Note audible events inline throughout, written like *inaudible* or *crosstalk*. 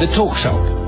The Talk Shop.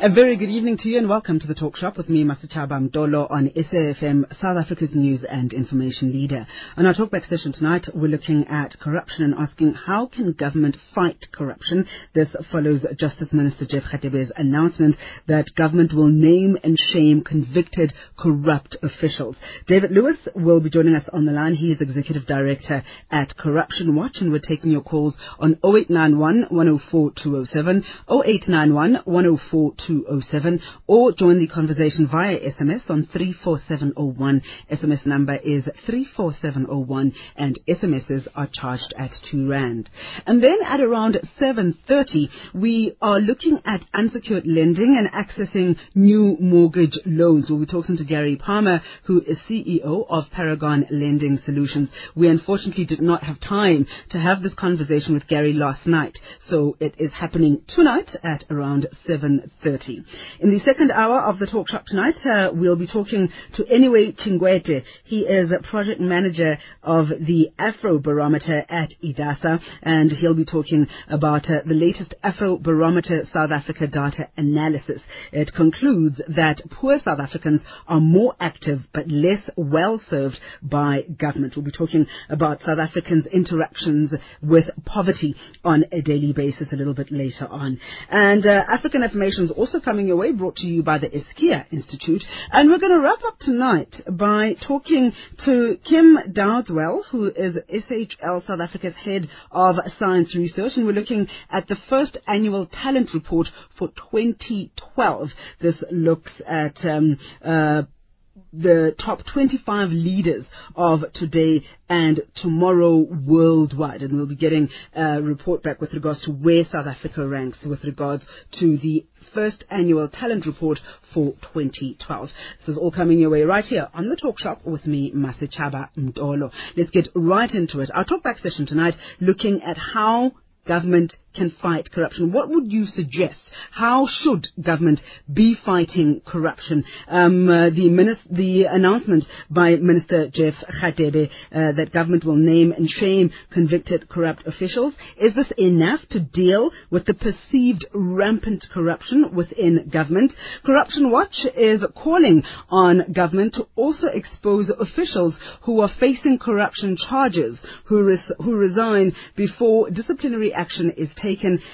A very good evening to you and welcome to the Talk Shop with me, Masechaba Ndlovu on SAFM, South Africa's news and information leader. On our talkback session tonight, we're looking at corruption and asking how can government fight corruption. This follows Justice Minister Jeff Radebe's announcement that government will name and shame convicted corrupt officials. David Lewis will be joining us on the line. He is Executive Director at Corruption Watch and we're taking your calls on 0891 104 207, 0891 104 207 or join the conversation via SMS on 34701. SMS number is 34701 and SMSs are charged at 2 Rand. And then at around 7.30 we are looking at unsecured lending and accessing new mortgage loans. We'll be talking to Gary Palmer who is CEO of Paragon Lending Solutions. We unfortunately did not have time to have this conversation with Gary last night so it is happening tonight at around 7.30. In the second hour of the talk shop tonight, uh, we'll be talking to Anyway Chingwete. He is a project manager of the Afro Barometer at IDASA, and he'll be talking about uh, the latest Afro Barometer South Africa data analysis. It concludes that poor South Africans are more active but less well served by government. We'll be talking about South Africans' interactions with poverty on a daily basis a little bit later on. And uh, African Information is also also coming your way, brought to you by the Es'kia Institute. And we're going to wrap up tonight by talking to Kim Dowdeswell, who is SHL South Africa's head of science research. And we're looking at the first annual talent report for 2012. This looks at um, uh, the top 25 leaders of today and tomorrow worldwide. And we'll be getting a report back with regards to where South Africa ranks with regards to the first annual talent report for 2012. This is all coming your way right here on the Talk Shop with me, Masechaba Ndlovu. Let's get right into it. Our talkback session tonight looking at how government can fight corruption. What would you suggest? How should government be fighting corruption? Um, uh, the, minis- the announcement by Minister Jeff Radebe uh, that government will name and shame convicted corrupt officials. Is this enough to deal with the perceived rampant corruption within government? Corruption Watch is calling on government to also expose officials who are facing corruption charges, who, res- who resign before disciplinary action is taken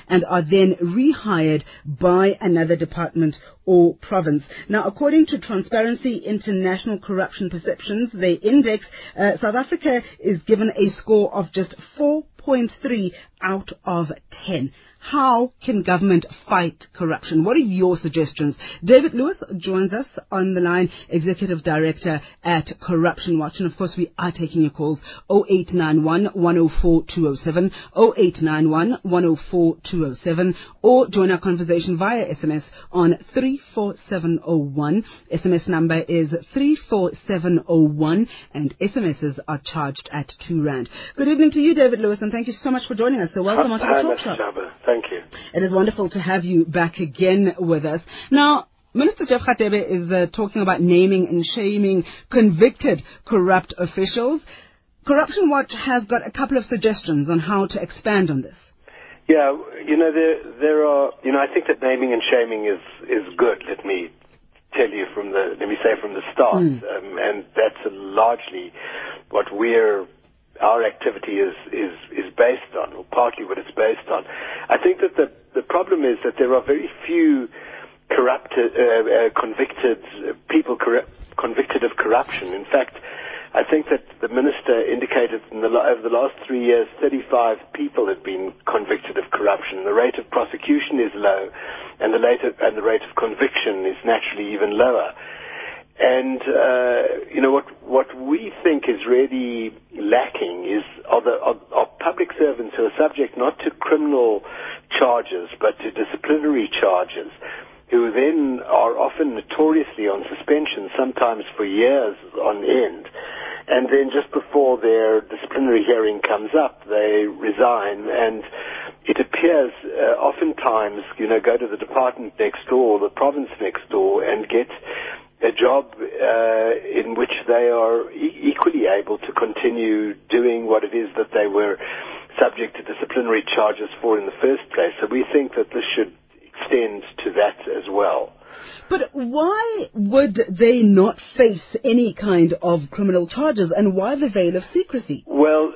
and are then rehired by another department or province. Now, according to Transparency International Corruption Perceptions, they index, uh, South Africa is given a score of just 4.3 out of 10. How can government fight corruption? What are your suggestions? David Lewis joins us on the line, Executive Director at Corruption Watch. And of course, we are taking your calls 0891 104 207, 0891 104 207, or join our conversation via SMS on 34701. SMS number is 34701, and SMSs are charged at 2 Rand. Good evening to you, David Lewis, and thank you so much for joining us. So welcome Hi, onto the talk show. Thank you. It is wonderful to have you back again with us. Now, Minister Jeff Radebe is uh, talking about naming and shaming convicted corrupt officials. Corruption Watch has got a couple of suggestions on how to expand on this. Yeah, you know there there are you know I think that naming and shaming is is good. Let me tell you from the let me say from the start, Mm. um, and that's largely what we're our activity is, is, is based on, or partly what it's based on. I think that the, the problem is that there are very few corrupted, uh, uh, convicted people convicted of corruption. In fact, I think that the minister indicated in the, over the last three years, 35 people have been convicted of corruption. The rate of prosecution is low, and the rate and the rate of conviction is naturally even lower. And uh, you know what what we think is really lacking is are, are, are public servants who are subject not to criminal charges but to disciplinary charges, who then are often notoriously on suspension, sometimes for years on end. And then just before their disciplinary hearing comes up, they resign and it appears uh, oftentimes, you know, go to the department next door, the province next door, and get a job uh, in which they are e- equally able to continue doing what it is that they were subject to disciplinary charges for in the first place. So we think that this should extend to that as well. But why would they not face any kind of criminal charges and why the veil of secrecy? Well,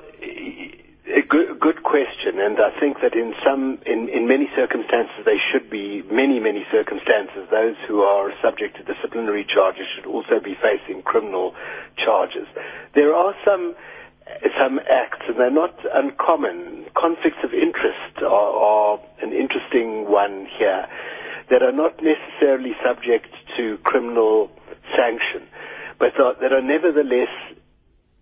a good, good question, and I think that in some, in, in many circumstances, they should be, many, many circumstances, those who are subject to disciplinary charges should also be facing criminal charges. There are some, some acts, and they're not uncommon. Conflicts of interest are, are an interesting one here that are not necessarily subject to criminal sanction, but are, that are nevertheless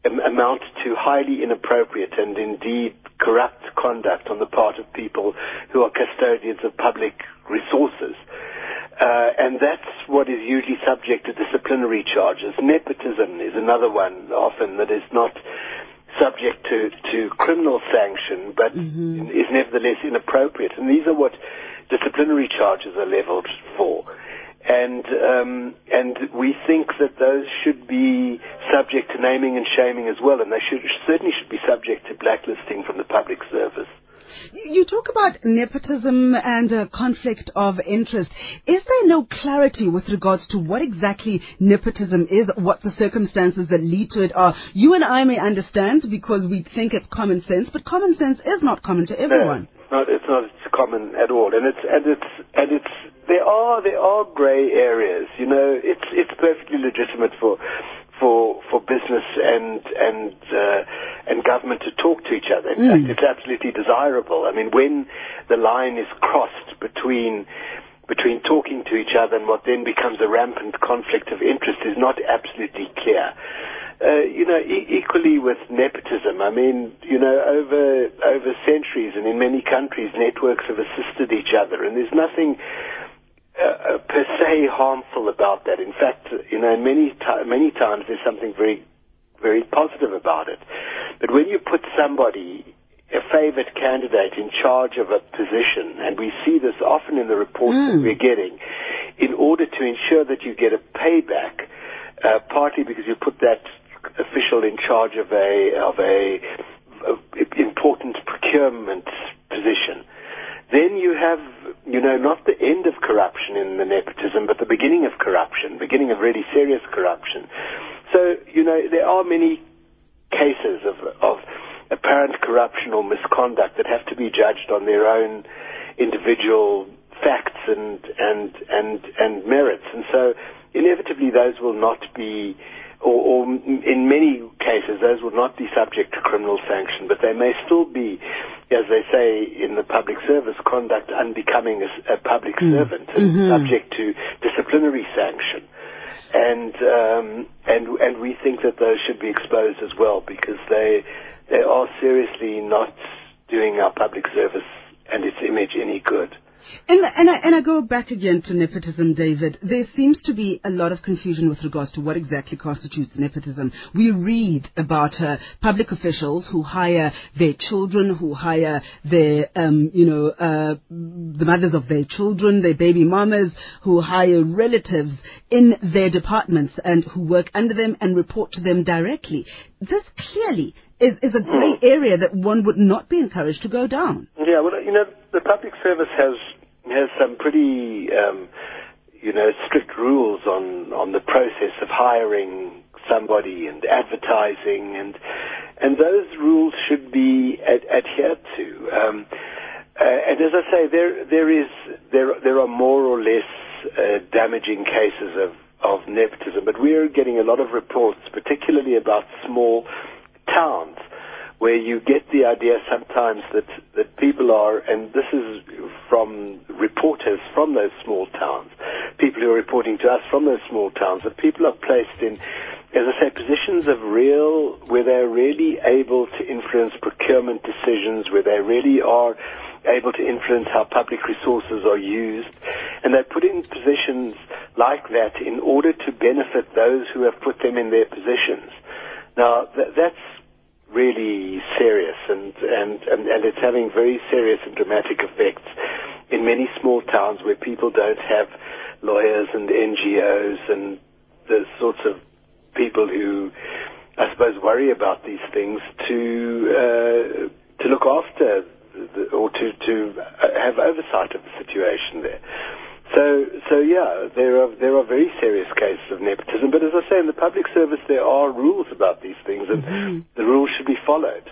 amount to highly inappropriate and indeed corrupt conduct on the part of people who are custodians of public resources. Uh, and that's what is usually subject to disciplinary charges. Nepotism is another one often that is not subject to, to criminal sanction, but mm-hmm. is nevertheless inappropriate. And these are what disciplinary charges are leveled for. And um, and we think that those should be subject to naming and shaming as well, and they should certainly should be subject to blacklisting from the public service. You talk about nepotism and a conflict of interest. Is there no clarity with regards to what exactly nepotism is, what the circumstances that lead to it are? You and I may understand because we think it's common sense, but common sense is not common to everyone. No, it's not. It's common at all, and it's and it's and it's there are there are grey areas. You know, it's it's perfectly legitimate for for for business and and uh, and government to talk to each other. In mm. fact, it's absolutely desirable. I mean, when the line is crossed between between talking to each other and what then becomes a rampant conflict of interest is not absolutely clear. Uh, you know, e- equally with nepotism. I mean, you know, over over centuries and in many countries, networks have assisted each other, and there's nothing uh, uh, per se harmful about that. In fact, you know, many t- many times there's something very very positive about it. But when you put somebody a favored candidate in charge of a position, and we see this often in the reports mm. that we're getting, in order to ensure that you get a payback, uh, partly because you put that official in charge of a of a, a important procurement position then you have, you know, not the end of corruption in the nepotism, but the beginning of corruption, beginning of really serious corruption. So, you know, there are many cases of, of apparent corruption or misconduct that have to be judged on their own individual facts and, and, and, and merits. And so, inevitably, those will not be or, or, in many cases, those will not be subject to criminal sanction, but they may still be, as they say in the public service, conduct unbecoming a, a public mm. servant mm-hmm. subject to disciplinary sanction. And um, and and we think that those should be exposed as well because they they are seriously not doing our public service and its image any good. And, and, I, and I go back again to nepotism, David. There seems to be a lot of confusion with regards to what exactly constitutes nepotism. We read about uh, public officials who hire their children, who hire their, um, you know, uh, the mothers of their children, their baby mamas, who hire relatives in their departments and who work under them and report to them directly. This clearly is, is a grey area that one would not be encouraged to go down. Yeah, well, you know, the public service has has some pretty, um, you know, strict rules on on the process of hiring somebody and advertising, and and those rules should be ad- adhered to. Um, uh, and as I say, there there is there there are more or less uh, damaging cases of of nepotism, but we're getting a lot of reports, particularly about small towns where you get the idea sometimes that, that people are, and this is from reporters from those small towns, people who are reporting to us from those small towns, that people are placed in, as I say, positions of real, where they're really able to influence procurement decisions, where they really are able to influence how public resources are used, and they're put in positions like that in order to benefit those who have put them in their positions. Now, th- that's really serious and, and, and, and it's having very serious and dramatic effects in many small towns where people don't have lawyers and NGOs and the sorts of people who, I suppose, worry about these things to uh, to look after the, or to to have oversight of the situation there. So, so yeah, there are there are very serious cases of nepotism. But as I say, in the public service, there are rules about these things, and mm-hmm. the rules should be followed.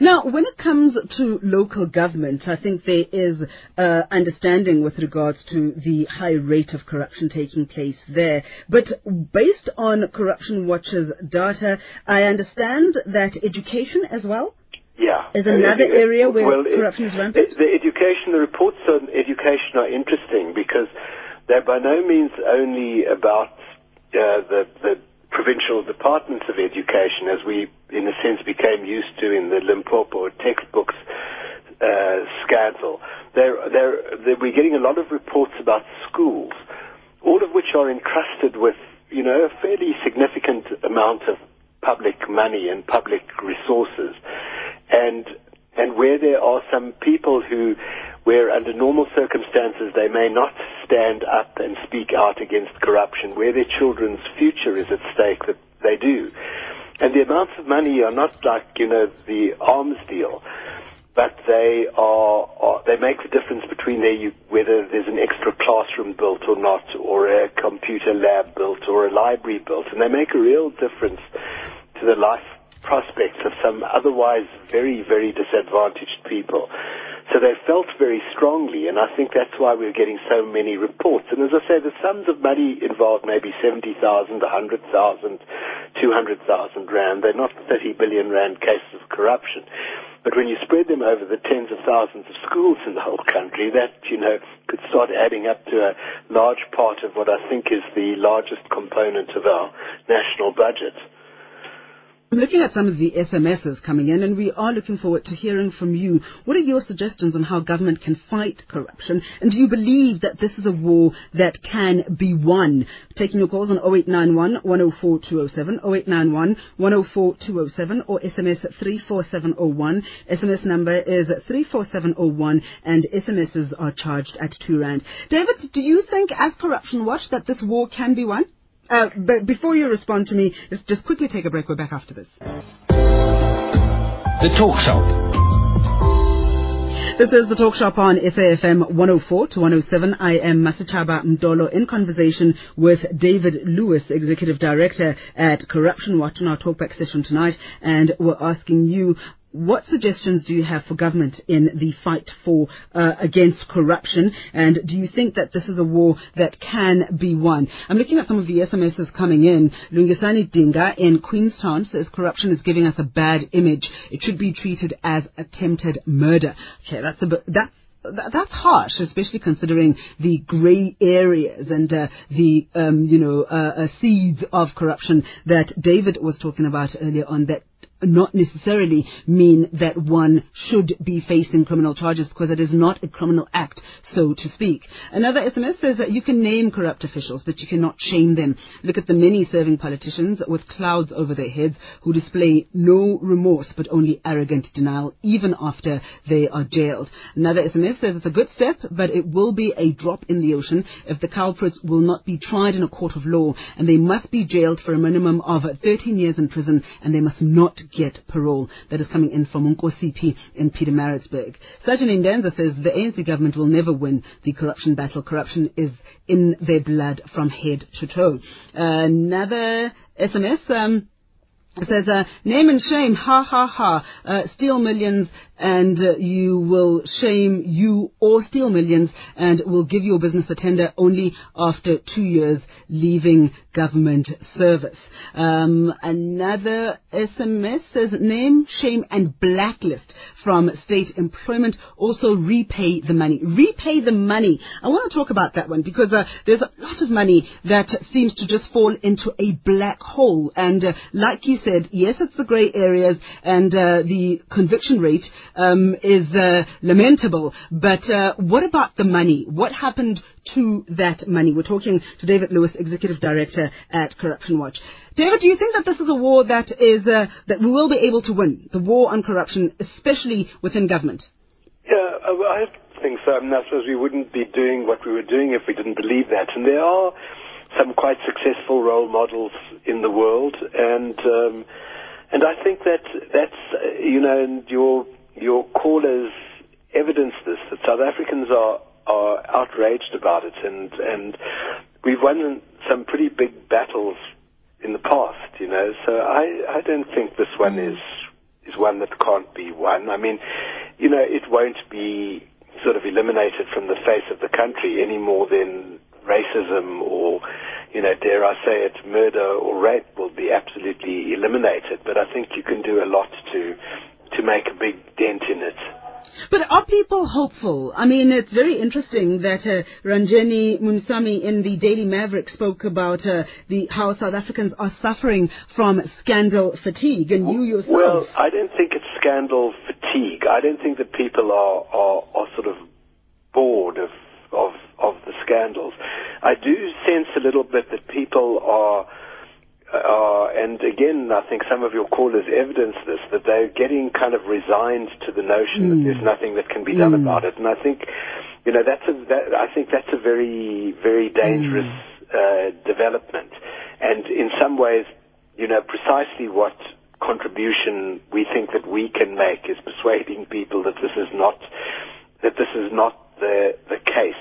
Now, when it comes to local government, I think there is uh, understanding with regards to the high rate of corruption taking place there. But based on Corruption Watch's data, I understand that education as well yeah. Is another area where well, corruption is rampant? The, the education, the reports on education are interesting because they're by no means only about uh, the, the provincial departments of education, as we, in a sense, became used to in the Limpopo textbooks uh, scandal. They're, they're, they're, we're getting a lot of reports about schools, all of which are entrusted with, you know, a fairly significant amount of public money and public resources and and where there are some people who, where under normal circumstances they may not stand up and speak out against corruption, where their children's future is at stake, that they do. And the amounts of money are not like, you know, the arms deal, but they are, are they make the difference between their, whether there's an extra classroom built or not, or a computer lab built, or a library built, and they make a real difference to the life prospects of some otherwise very, very disadvantaged people. So they felt very strongly, and I think that's why we're getting so many reports. And as I say, the sums of money involved may be 70,000, 100,000, 200,000 rand. They're not 30 billion rand cases of corruption. But when you spread them over the tens of thousands of schools in the whole country, that, you know, could start adding up to a large part of what I think is the largest component of our national budget. I'm looking at some of the SMSs coming in, and we are looking forward to hearing from you. What are your suggestions on how government can fight corruption? And do you believe that this is a war that can be won? Taking your calls on 0891 104 207, 0891 104 207, or SMS 34701. SMS number is 34701, and SMSs are charged at 2 Rand. David, do you think, as Corruption Watch, that this war can be won? Uh, but before you respond to me, let's just quickly take a break. We're back after this. The Talk Shop. This is the Talk Shop on SAFM 104 to 107. I am Masechaba Ndlovu in conversation with David Lewis, Executive Director at Corruption Watch in our talkback session tonight. And we're asking you what suggestions do you have for government in the fight for uh, against corruption? And do you think that this is a war that can be won? I'm looking at some of the SMSs coming in. Lungisani Dinga in Queenstown says corruption is giving us a bad image. It should be treated as attempted murder. Okay, that's a bit, that's that's harsh, especially considering the grey areas and uh, the um, you know uh, uh, seeds of corruption that David was talking about earlier on that not necessarily mean that one should be facing criminal charges because it is not a criminal act, so to speak. Another SMS says that you can name corrupt officials, but you cannot shame them. Look at the many serving politicians with clouds over their heads who display no remorse but only arrogant denial even after they are jailed. Another SMS says it's a good step, but it will be a drop in the ocean if the culprits will not be tried in a court of law and they must be jailed for a minimum of 13 years in prison and they must not get parole. That is coming in from CP in Pietermaritzburg. Sergeant Indenza says the ANC government will never win the corruption battle. Corruption is in their blood from head to toe. Another SMS. Um, says, uh, name and shame, ha ha ha, uh, steal millions and uh, you will shame you or steal millions and will give your business a tender only after two years leaving government service. Um, another SMS says name, shame and blacklist from state employment. Also repay the money. Repay the money. I want to talk about that one because uh, there's a lot of money that seems to just fall into a black hole. And uh, like you said, yes, it's the grey areas and uh, the conviction rate um, is uh, lamentable. But uh, what about the money? What happened to that money? We're talking to David Lewis, Executive Director at Corruption Watch. David, do you think that this is a war that is uh, that we will be able to win? The war on corruption, especially within government. Yeah, I think so. I, mean, I suppose we wouldn't be doing what we were doing if we didn't believe that. And there are some quite successful role models in the world, and um, and I think that that's uh, you know, and your your callers evidence this that South Africans are are outraged about it, and and we've won some pretty big battles in the past, you know. So I I don't think this one is is one that can't be won. I mean, you know, it won't be sort of eliminated from the face of the country any more than racism or, you know, dare I say it, murder or rape will be absolutely eliminated. But I think you can do a lot to to make a big dent in it. But are people hopeful? I mean, it's very interesting that uh, Ranjeni Munusamy in the Daily Maverick spoke about uh, the how South Africans are suffering from scandal fatigue, and you yourself. Well, I don't think it's scandal fatigue. I don't think that people are are, are sort of bored of of of the scandals. I do sense a little bit that people are uh, and again, I think some of your callers evidence this, that they're getting kind of resigned to the notion mm. that there's nothing that can be done mm. about it. And I think, you know, that's a, that, I think that's a very, very dangerous mm. uh, development. And in some ways, you know, precisely what contribution we think that we can make is persuading people that this is not, that this is not the, the case.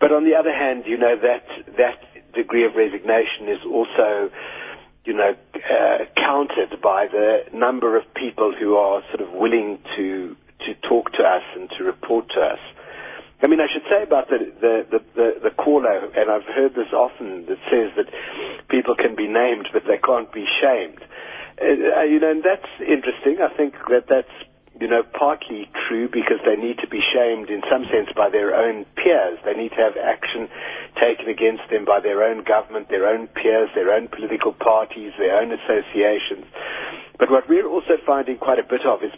But on the other hand, you know, that, that degree of resignation is also you know, uh, counted by the number of people who are sort of willing to to talk to us and to report to us. I mean, I should say about the the the, the, the caller, and I've heard this often that says that people can be named, but they can't be shamed. Uh, you know, and that's interesting. I think that that's you know, partly true because they need to be shamed in some sense by their own peers. They need to have action taken against them by their own government, their own peers, their own political parties, their own associations. But what we're also finding quite a bit of is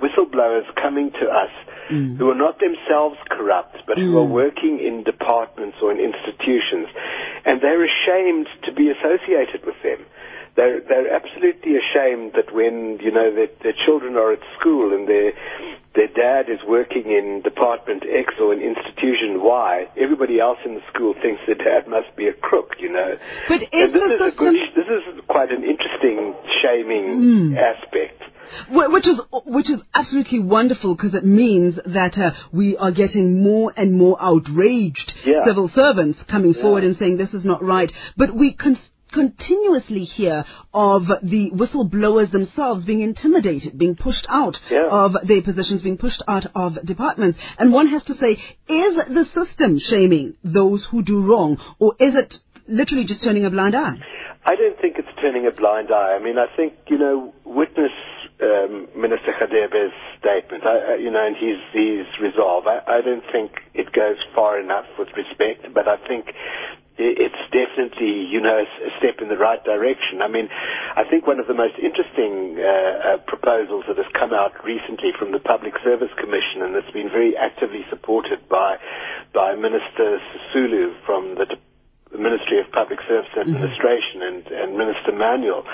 whistleblowers coming to us mm. who are not themselves corrupt, but mm. who are mm. working in departments or in institutions, and they're ashamed to be associated with them they're they're absolutely ashamed that when you know that their children are at school and their their dad is working in department X or in institution Y, everybody else in the school thinks their dad must be a crook, you know. But is this the is system... Good, this is quite an interesting shaming mm. aspect. Which is which is absolutely wonderful because it means that uh, we are getting more and more outraged yeah. civil servants coming yeah. forward and saying this is not right. But we can continuously hear of the whistleblowers themselves being intimidated, being pushed out yeah. of their positions, being pushed out of departments. And one has to say, is the system shaming those who do wrong, or is it literally just turning a blind eye? I don't think it's turning a blind eye. I mean, I think, you know, witness um, Minister Radebe's statement, I, you know, and his, his resolve. I, I don't think it goes far enough with respect, but I think it's definitely, you know, a step in the right direction. I mean, I think one of the most interesting uh, uh, proposals that has come out recently from the Public Service Commission, and that's been very actively supported by by Minister Sisulu from the Ministry of Public Service mm-hmm. Administration mm-hmm. and, and Minister Manuel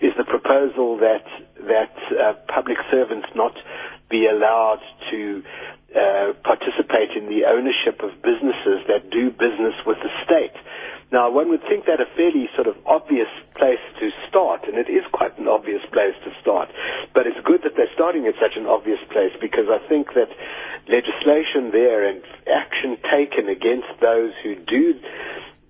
is the proposal that that uh, public servants not be allowed to uh, participate in the ownership of businesses that do business with the state. Now, one would think that a fairly sort of obvious place to start, and it is quite an obvious place to start, but it's good that they're starting at such an obvious place because I think that legislation there and action taken against those who do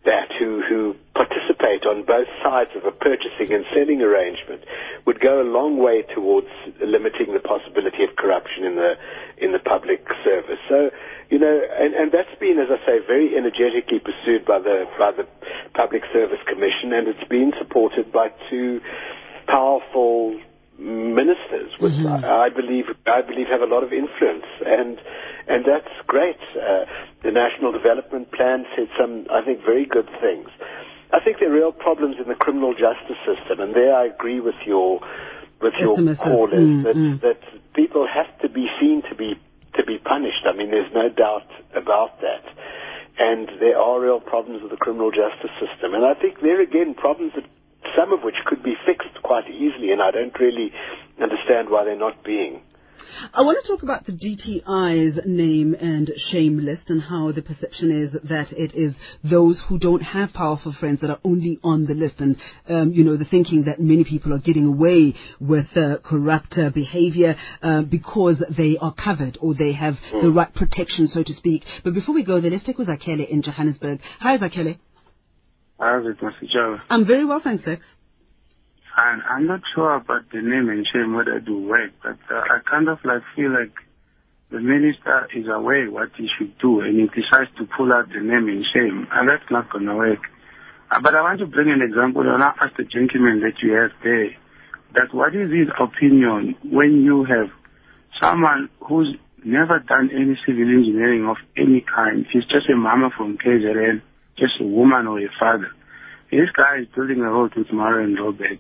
that who, who participate on both sides of a purchasing and selling arrangement would go a long way towards limiting the possibility of corruption in the in the public service. So, you know, and, and that's been, as I say, very energetically pursued by the by the Public Service Commission, and it's been supported by two powerful ministers, which mm-hmm. I, I, believe I believe have a lot of influence, and and that's great. Uh, the National Development Plan said some, I think, very good things. I think there are real problems in the criminal justice system, and there I agree with your with your callers mm, that mm. that people have to be seen to be to be punished. I mean, there's no doubt about that. And there are real problems with the criminal justice system. And I think there again, problems that some of which could be fixed quite easily, and I don't really understand why they're not being. I want to talk about the DTI's name and shame list and how the perception is that it is those who don't have powerful friends that are only on the list and, um, you know, the thinking that many people are getting away with uh, corrupt uh, behavior uh, because they are covered or they have the right protection, so to speak. But before we go there, let's stick with Zakele in Johannesburg. Hi, Zakele. How's it, Mr. Java? I'm very well, thanks, Sex. And I'm not sure about the name and shame whether it will work, but uh, I kind of like feel like the minister is aware what he should do and he decides to pull out the name and shame, and that's not going to work. Uh, but I want to bring an example, and I ask the gentleman that you have there, that what is his opinion when you have someone who's never done any civil engineering of any kind, he's just a mama from KZN, just a woman or a father. This guy is building a road with Mara and Robert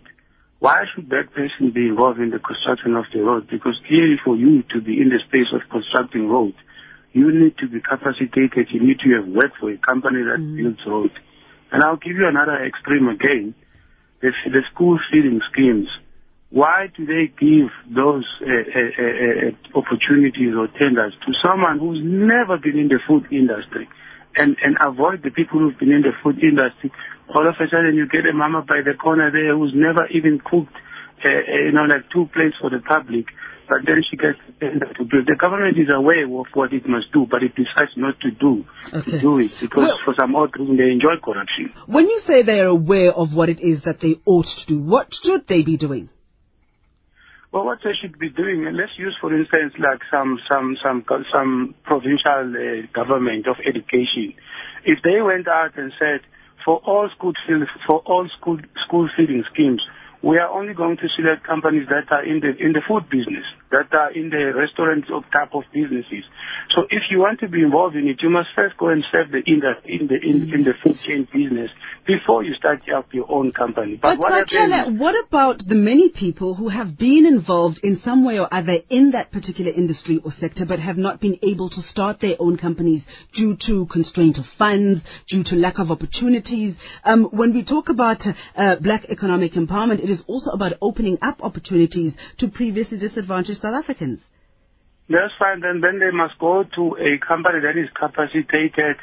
why should that person be involved in the construction of the road? Because clearly for you to be in the space of constructing roads, you need to be capacitated. You need to have worked for a company that mm. builds roads. And I'll give you another extreme again. The, the school feeding schemes. Why do they give those uh, uh, uh, opportunities or tenders to someone who's never been in the food industry? And, and avoid the people who've been in the food industry. All of a sudden you get a mama by the corner there who's never even cooked, uh, uh you know, like two plates for the public, but then she gets to do. The government is aware of what it must do, but it decides not to do okay. to do it because well, for some odd reason they enjoy corruption. When you say they are aware of what it is that they ought to do, what should they be doing? Well, what they should be doing, let's use, for instance, like some some some some provincial uh, government of education, if they went out and said, for all school for all school school feeding schemes, we are only going to select companies that are in the in the food business, that are in the restaurant type of businesses. So if you want to be involved in it, you must first go and serve the in the in the in, in the food chain business before you start up your own company. But, but what, Zakele, what about the many people who have been involved in some way or other in that particular industry or sector, but have not been able to start their own companies due to constraint of funds, due to lack of opportunities? Um, when we talk about uh, black economic empowerment, it is also about opening up opportunities to previously disadvantaged South Africans. That's fine. Then, then they must go to a company that is capacitated,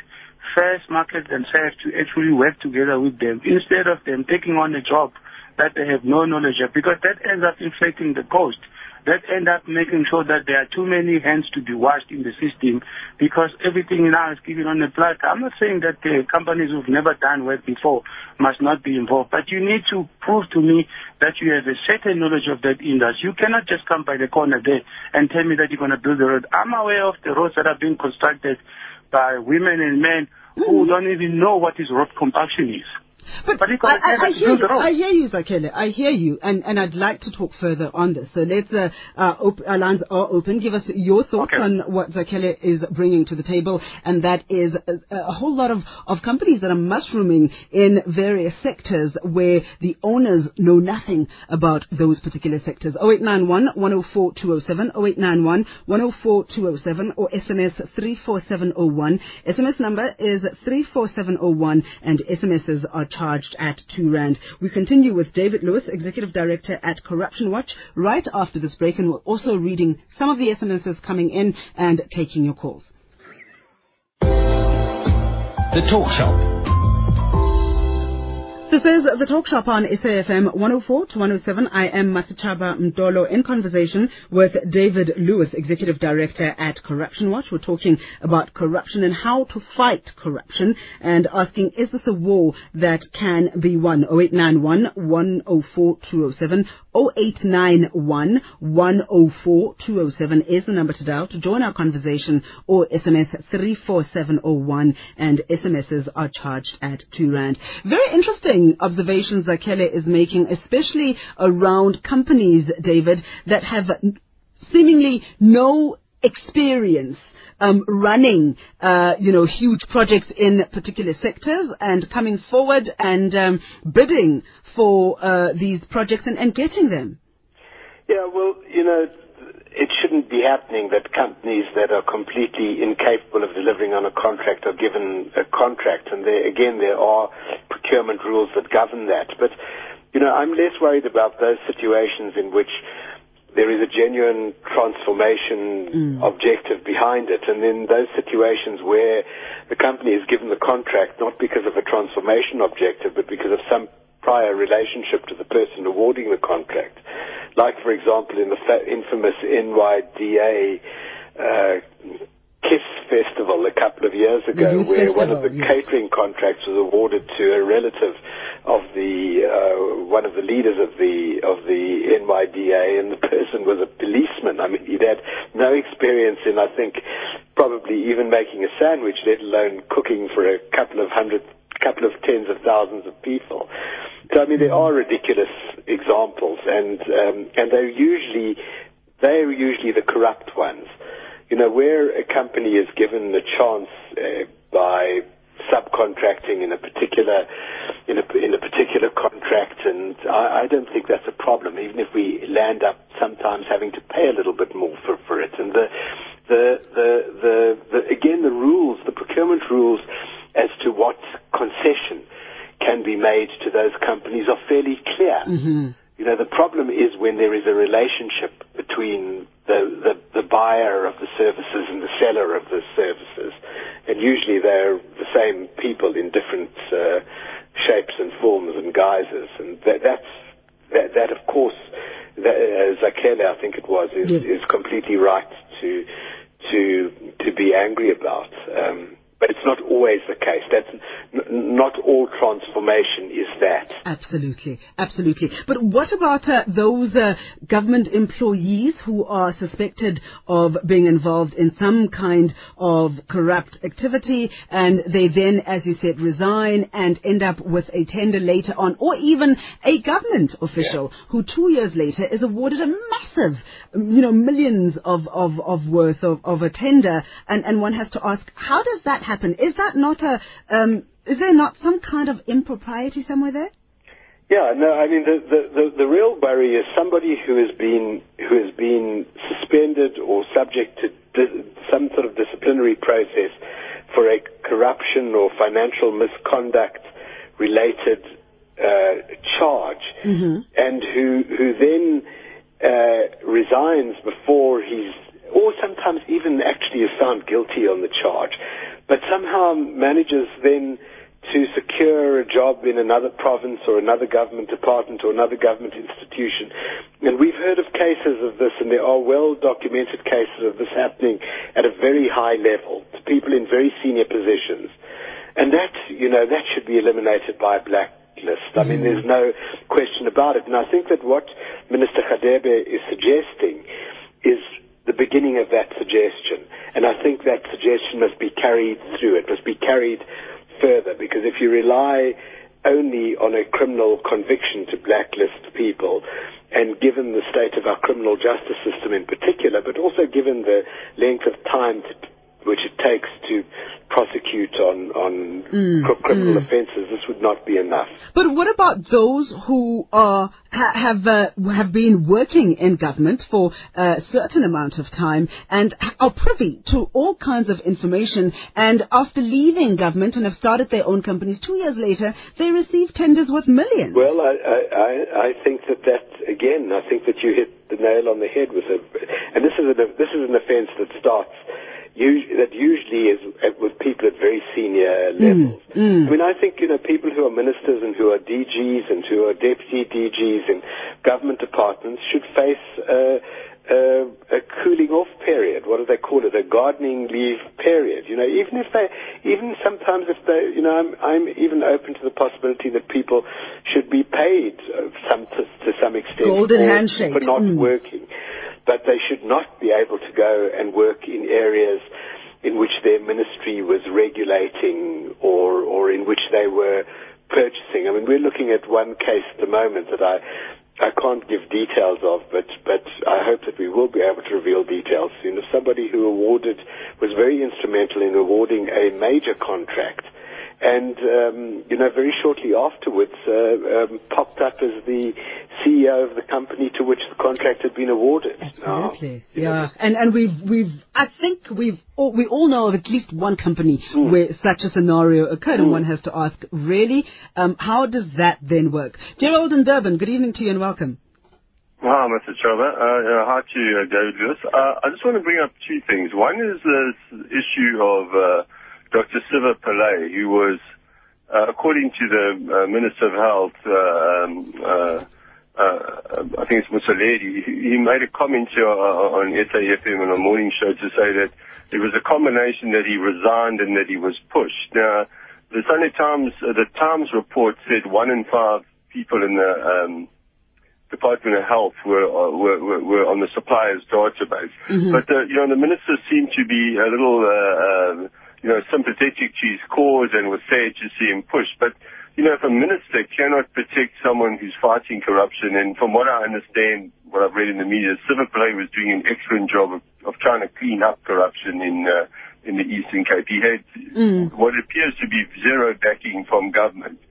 first market themselves to actually work together with them instead of them taking on a job that they have no knowledge of because that ends up inflating the cost that end up making sure that there are too many hands to be washed in the system because everything now is given on a platter. I'm not saying that the companies who've never done work before must not be involved, but you need to prove to me that you have a certain knowledge of that industry. You cannot just come by the corner there and tell me that you're going to build the road. I'm aware of the roads that are being constructed by women and men who mm-hmm. don't even know what is road compaction is. But, but I, I, I, hear you, I hear you, Zakele. I hear you, and, and I'd like to talk further on this. So let's, uh, uh, op- our lines are open. Give us your thoughts okay. on what Zakele is bringing to the table, and that is a, a, whole lot of, of companies that are mushrooming in various sectors where the owners know nothing about those particular sectors. 0891 104 207, 0891 104 207, or SMS 34701. SMS number is 34701, and SMSs are charged at 2 Rand. We continue with David Lewis, Executive Director at Corruption Watch, right after this break, and we're also reading some of the SMSs coming in and taking your calls. The Talk Shop. This is the Talk Shop on SAFM 104 to 107. I am Masechaba Ndlovu in conversation with David Lewis, Executive Director at Corruption Watch. We're talking about corruption and how to fight corruption and asking, is this a war that can be won? 0891 104 207. 0891 104 207 is the number to dial to join our conversation or SMS 34701 and SMSs are charged at 2 Rand. Very interesting interesting observations that Kelly is making, especially around companies, David, that have seemingly no experience um, running, uh, you know, huge projects in particular sectors and coming forward and um, bidding for uh, these projects and, and getting them. Yeah, well, you know, it shouldn't be happening that companies that are completely incapable of delivering on a contract are given a contract. And there, again, there are procurement rules that govern that. But, you know, I'm less worried about those situations in which there is a genuine transformation mm. objective behind it. And in those situations where the company is given the contract not because of a transformation objective, but because of some prior relationship to the person awarding the contract, like for example in the infamous NYDA uh, Kiss Festival a couple of years ago, where one of the yes. catering contracts was awarded to a relative of the uh, one of the leaders of the of the NYDA, and the person was a policeman. I mean, he'd had no experience in, I think, probably even making a sandwich, let alone cooking for a couple of hundred, couple of tens of thousands of people. So I mean, there are ridiculous examples, and um, and they're usually they're usually the corrupt ones. You know, where a company is given the chance uh, by subcontracting in a particular in a in a particular contract, and I, I don't think that's a problem. Even if we land up sometimes having to pay a little bit more for for it, and the the the the, the again the rules, the procurement rules as to what concession can be made to those companies are fairly clear. You know, the problem is when there is a relationship between the, the, the buyer of the services and the seller of the services. And usually they're the same people in different uh, shapes and forms and guises. And that, that's, that, that of course, that, uh, Zakele, I think it was, is, Yes. is completely right to, to, to be angry about. Um, but it's not always the case. That's n- not all transformation is that. Absolutely, absolutely. But what about uh, those uh, government employees who are suspected of being involved in some kind of corrupt activity and they then, as you said, resign and end up with a tender later on, or even a government official who two years later is awarded a massive, you know, millions of, of, of worth of, of a tender and, and one has to ask, how does that happen? Is that not a, um, is there not some kind of impropriety somewhere there? Yeah, no, I mean the, the, the, the real worry is somebody who has been who has been suspended or subject to di- some sort of disciplinary process for a corruption or financial misconduct related uh, charge, and who who then uh, resigns before he's or sometimes even actually is found guilty on the charge, but somehow manages then to secure a job in another province or another government department or another government institution. And we've heard of cases of this, and there are well documented cases of this happening at a very high level to people in very senior positions. And that, you know, that should be eliminated by a blacklist. I mean, there's no question about it. And I think that what Minister Radebe is suggesting is the beginning of that suggestion. And I think that suggestion must be carried through. It must be carried further because if you rely only on a criminal conviction to blacklist people, and given the state of our criminal justice system in particular, but also given the length of time to, which it takes to prosecute on, on cr- criminal offences, this would not be enough. But what about those who are ha, have uh, have been working in government for a certain amount of time and are privy to all kinds of information, and after leaving government and have started their own companies, two years later they receive tenders worth millions? Well, I, I, I think that that again, I think that you hit the nail on the head with it. And this is a, this is an offence that starts. Us- That usually is with people at very senior levels. I mean, I think you know people who are ministers and who are DGs and who are deputy DGs in government departments should face uh, uh, a cooling off period. What do they call it? A gardening leave period. You know, even if they, even sometimes if they, you know, I'm, I'm even open to the possibility that people should be paid uh, some to, to some extent Golden for, handshake. for not Mm. working, but they should not be able to go and work in areas in which their ministry was regulating or or in which they were purchasing. I mean, we're looking at one case at the moment that I I can't give details of, but but I hope that we will be able to reveal details soon. Of somebody who awarded was very instrumental in awarding a major contract. And um, you know, very shortly afterwards, uh, um, popped up as the CEO of the company to which the contract had been awarded. Now, Absolutely. you know, yeah. And and we've we've I think we've all, we all know of at least one company Hmm. where such a scenario occurred, and one has to ask, really, um, how does that then work? Gerald in Durban, good evening to you and welcome. Hi, Mr. Chaba. Uh, hi to uh, David Lewis. Uh, I just want to bring up two things. One is this issue of uh, Dr. Siva Pillay, who was, uh, according to the uh, Minister of Health, um, I think it's Motsoaledi, he made a comment on SAFM on a morning show to say that it was a combination that he resigned and that he was pushed. Now, the Sunday Times, the Times report said one in five people in the um, Department of Health were, uh, were, were, were on the suppliers database. Mm-hmm. But, uh, you know, the minister seemed to be a little, uh, uh, you know, sympathetic to his cause and was sad to see him push. But, you know, if a minister cannot protect someone who's fighting corruption, and from what I understand, what I've read in the media, Pillay was doing an excellent job of, of trying to clean up corruption in, uh, in the Eastern Cape. He had mm. what appears to be zero backing from government.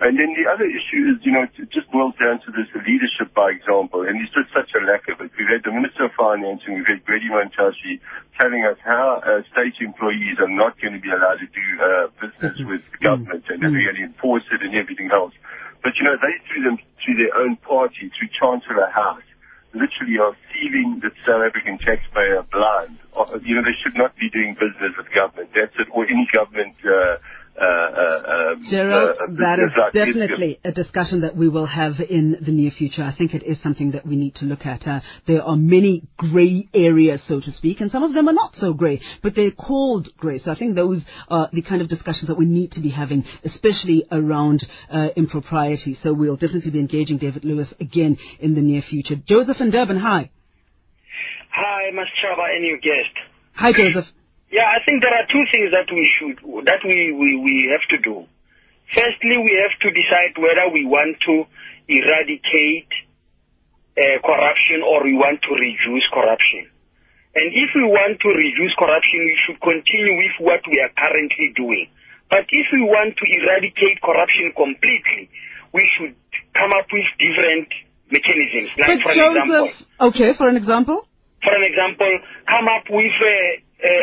And then the other issue is, you know, it just boils down to this leadership by example. And there's just such a lack of it. We've had the Minister of Finance and we've had Gwede Mantashe telling us how uh, state employees are not going to be allowed to do uh, business with the government and they're going to enforce it and everything else. But, you know, they through them through their own party, through Chancellor House, literally are sealing the South African taxpayer blind. Uh, you know, they should not be doing business with government. That's it, or any government uh, uh, uh, um, Gerald, uh, that is definitely a discussion that we will have in the near future. I think it is something that we need to look at. Uh, there are many grey areas, so to speak, and some of them are not so grey, but they're called grey. So I think those are the kind of discussions that we need to be having, especially around uh, impropriety. So we'll definitely be engaging David Lewis again in the near future. Joseph and Durban, hi. Hi, Ms. Chaba and your guest. Hi, Joseph. Yeah, I think there are two things that we should, that we, we, we have to do. Firstly, we have to decide whether we want to eradicate uh, corruption or we want to reduce corruption. And if we want to reduce corruption, we should continue with what we are currently doing. But if we want to eradicate corruption completely, we should come up with different mechanisms. Like, but for Joseph, example, okay, for an example? For an example, come up with a, a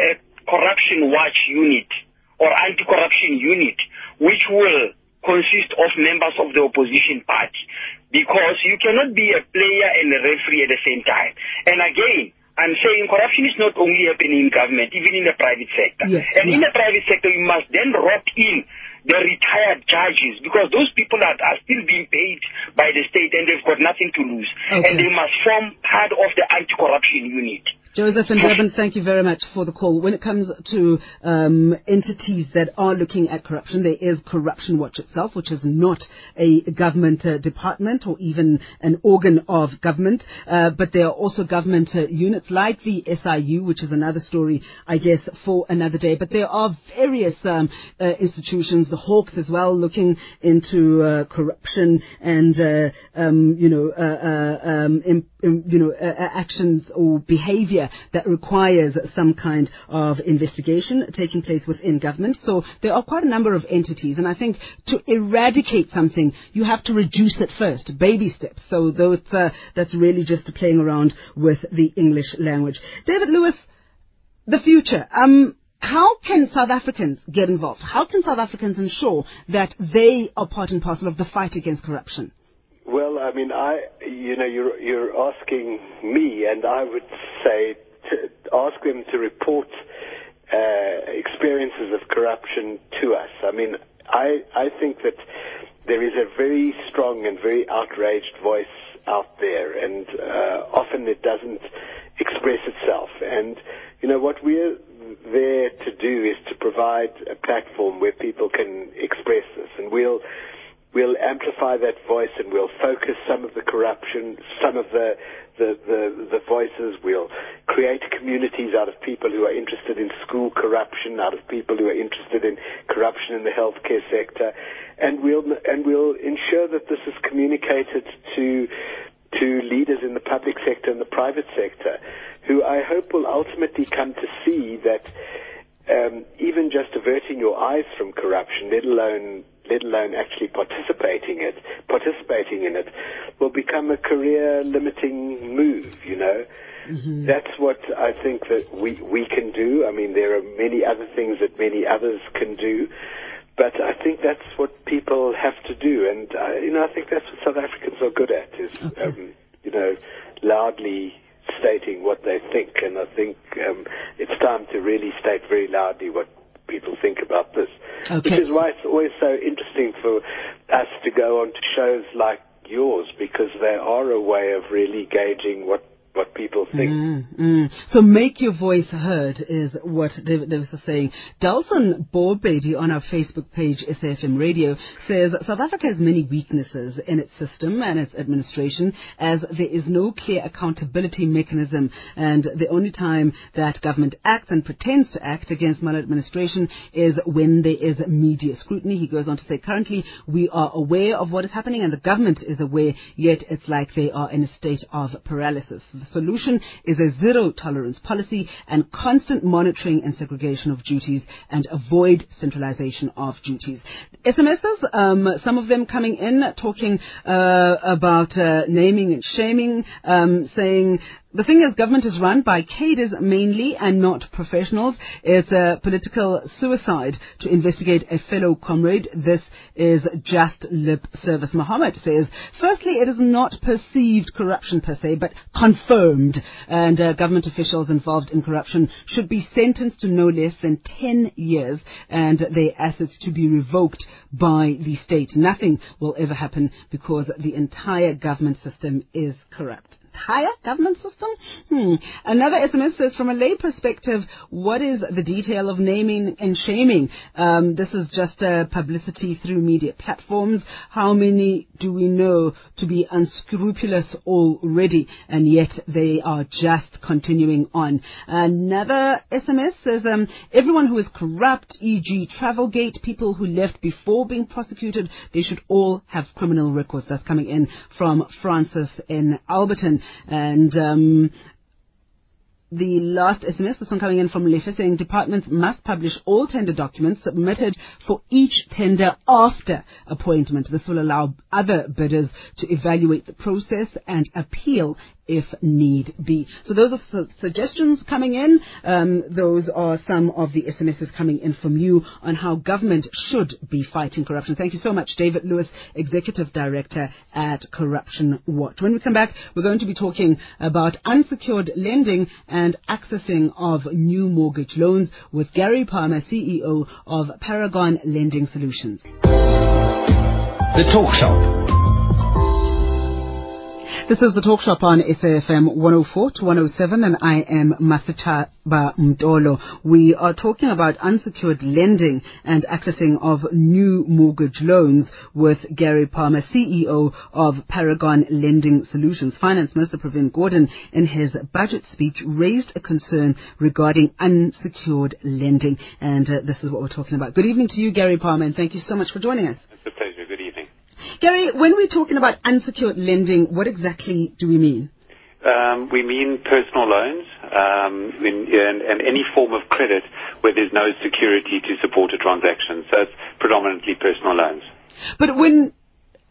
corruption watch unit or anti-corruption unit, which will consist of members of the opposition party. Because you cannot be a player and a referee at the same time. And again, I'm saying corruption is not only happening in government, even in the private sector. Yes, and in the private sector, you must then rope in the retired judges because those people are, are still being paid by the state and they've got nothing to lose. Okay. And they must form part of the anti-corruption unit. Joseph and Durban, thank you very much for the call. When it comes to um, entities that are looking at corruption, there is Corruption Watch itself, which is not a government uh, department or even an organ of government, uh, but there are also government uh, units like the SIU, which is another story, I guess, for another day. But there are various um, uh, institutions, the Hawks as well, looking into uh, corruption and, uh, um, you know, um, in, in, you know, actions or behavior that requires some kind of investigation taking place within government. So there are quite a number of entities, and I think to eradicate something, you have to reduce it first, baby steps. So that's, uh, that's really just playing around with the English language. David Lewis, the future. Um, how can South Africans get involved? How can South Africans ensure that they are part and parcel of the fight against corruption? Well, I mean, I, you know, you're, you're asking me, and I would say ask them to report uh, experiences of corruption to us. I mean, I, I think that there is a very strong and very outraged voice out there, and uh, often it doesn't express itself. And, you know, what we're there to do is to provide a platform where people can express this, and we'll we'll amplify that voice and we'll focus some of the corruption, some of the, the, the, the, voices. We'll create communities out of people who are interested in school corruption, out of people who are interested in corruption in the healthcare sector. And we'll, and we'll ensure that this is communicated to, to leaders in the public sector and the private sector who I hope will ultimately come to see that um, even just averting your eyes from corruption, let alone let alone actually participating it, participating in it, will become a career limiting move. You know, mm-hmm. that's what I think that we we can do. I mean, there are many other things that many others can do. But I think that's what people have to do, and uh, you know I think that's what South Africans are good at. Is okay. um, you know, loudly stating what they think, and I think um, it's time to really state very loudly what people think about this. Okay. Which is why it's always so interesting for us to go on to shows like yours because they are a way of really gauging what what people think. Mm, mm. So make your voice heard is what David Davis is saying. Dalton Borbedi on our Facebook page, SAFM Radio, says South Africa has many weaknesses in its system and its administration as there is no clear accountability mechanism and the only time that government acts and pretends to act against maladministration is when there is media scrutiny. He goes on to say currently we are aware of what is happening and the government is aware yet it's like they are in a state of paralysis. The solution is a zero tolerance policy and constant monitoring and segregation of duties and avoid centralization of duties. SMSs, um, some of them coming in talking uh, about uh, naming and shaming, um, saying the thing is, government is run by cadres mainly and not professionals. It's a political suicide to investigate a fellow comrade. This is just lip service. Mohammed says, firstly, it is not perceived corruption per se, but confirmed. And uh, government officials involved in corruption should be sentenced to no less than 10 years and their assets to be revoked by the state. Nothing will ever happen because the entire government system is corrupt entire government system? Hmm. Another SMS says, from a lay perspective, what is the detail of naming and shaming? Um, this is just uh, publicity through media platforms. How many do we know to be unscrupulous already, and yet they are just continuing on? Another SMS says, um, everyone who is corrupt, e.g., Travelgate, people who left before being prosecuted, they should all have criminal records. That's coming in from Francis in Alberton. And um, the last SMS, this one coming in from Lefe, saying departments must publish all tender documents submitted for each tender after appointment. This will allow other bidders to evaluate the process and appeal if need be. So those are su- suggestions coming in. Um, those are some of the SMSs coming in from you on how government should be fighting corruption. Thank you so much, David Lewis, Executive Director at Corruption Watch. When we come back, we're going to be talking about unsecured lending and accessing of new mortgage loans with Gary Palmer, CEO of Paragon Lending Solutions. The Talk Shop. This is the Talk Shop on SAFM 104 to 107 and I am Masechaba Ndlovu. We are talking about unsecured lending and accessing of new mortgage loans with Gary Palmer, CEO of Paragon Lending Solutions. Finance Minister Pravin Gordhan in his budget speech raised a concern regarding unsecured lending and uh, this is what we're talking about. Good evening to you Gary Palmer and thank you so much for joining us. It's a pleasure. Gary, when we're talking about unsecured lending, what exactly do we mean? Um, we mean personal loans um, in, and, and any form of credit where there's no security to support a transaction. So it's predominantly personal loans. But when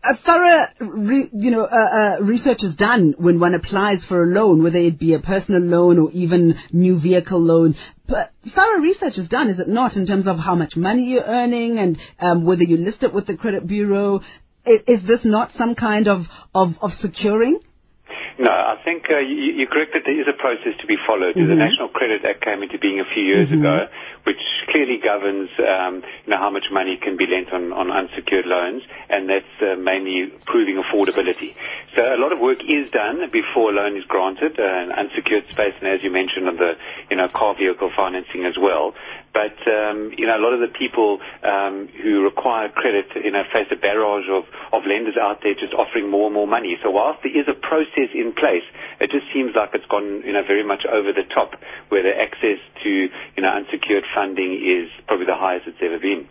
a thorough, re, you know, uh, uh, research is done when one applies for a loan, whether it be a personal loan or even new vehicle loan. But thorough research is done, is it not, in terms of how much money you're earning and um, whether you list it with the credit bureau? Is, is this not some kind of, of, of securing? No, I think uh, you, you're correct that there is a process to be followed. Mm-hmm. The National Credit Act came into being a few years Mhm. ago, which clearly governs um, you know, how much money can be lent on, on unsecured loans, and that's uh, mainly proving affordability. So a lot of work is done before a loan is granted, uh, an unsecured space, and as you mentioned, on the you know car vehicle financing as well. But um, you know, a lot of the people um, who require credit, you know, face a barrage of, of lenders out there just offering more and more money. So whilst there is a process in place, it just seems like it's gone, you know, very much over the top, where the access to you know unsecured funding is probably the highest it's ever been.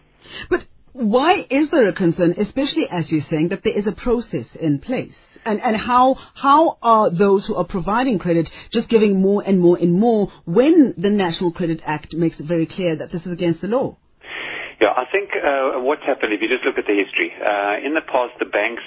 But why is there a concern, especially as you're saying that there is a process in place? And, and how, how are those who are providing credit just giving more and more and more when the National Credit Act makes it very clear that this is against the law? Yeah, I think uh, what's happened, if you just look at the history, uh, in the past the banks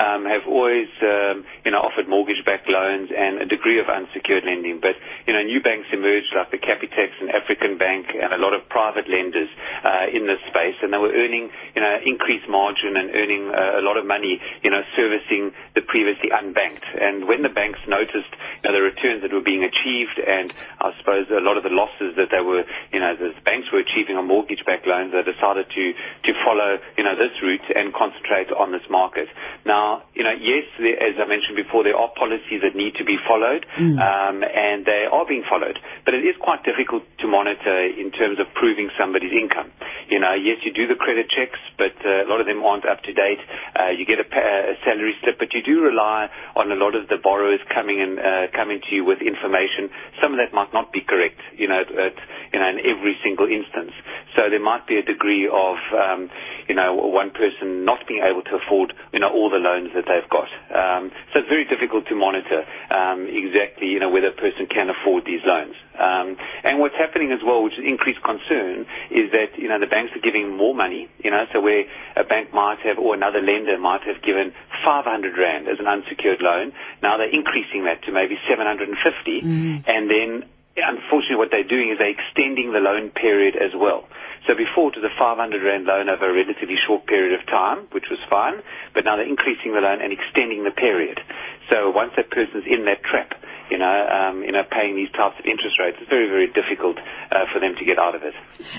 have always, um, you know, offered mortgage-backed loans and a degree of unsecured lending. But, you know, new banks emerged like the Capitecs and African Bank and a lot of private lenders uh, in this space, and they were earning, you know, increased margin and earning uh, a lot of money, you know, servicing the previously unbanked. And when the banks noticed, you know, the returns that were being achieved and I suppose a lot of the losses that they were, you know, the banks were achieving on mortgage-backed loans, they decided to, to follow, you know, this route and concentrate on this market. Now, you know, yes, there, as I mentioned before, there are policies that need to be followed, mm. um, and they are being followed. But it is quite difficult to monitor in terms of proving somebody's income. You know, yes, you do the credit checks, but uh, a lot of them aren't up to date. Uh, you get a, a, salary slip, but you do rely on a lot of the borrowers coming and uh, coming to you with information. Some of that might not be correct, you know, at, you know, in every single instance. So there might be a degree of, um, you know, one person not being able to afford, you know, all the loans that they've got. Um, so it's very difficult to monitor um, exactly, you know, whether a person can afford these loans. Um, and what's happening as well, which is increased concern, is that, you know, the banks are giving more money, you know, so where a bank might have, or another lender might have given 500 Rand as an unsecured loan, now they're increasing that to maybe 750, mm. and then unfortunately what they're doing is they're extending the loan period as well. So before it was a 500 rand loan over a relatively short period of time, which was fine, but now they're increasing the loan and extending the period. So once that person's in that trap, you know, um, you know, paying these types of interest rates, it's very, very difficult uh, for them to get out of it.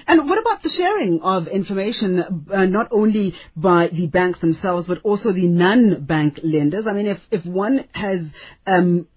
And what about the sharing of information, uh, not only by the banks themselves, but also the non-bank lenders? I mean, if if one has um,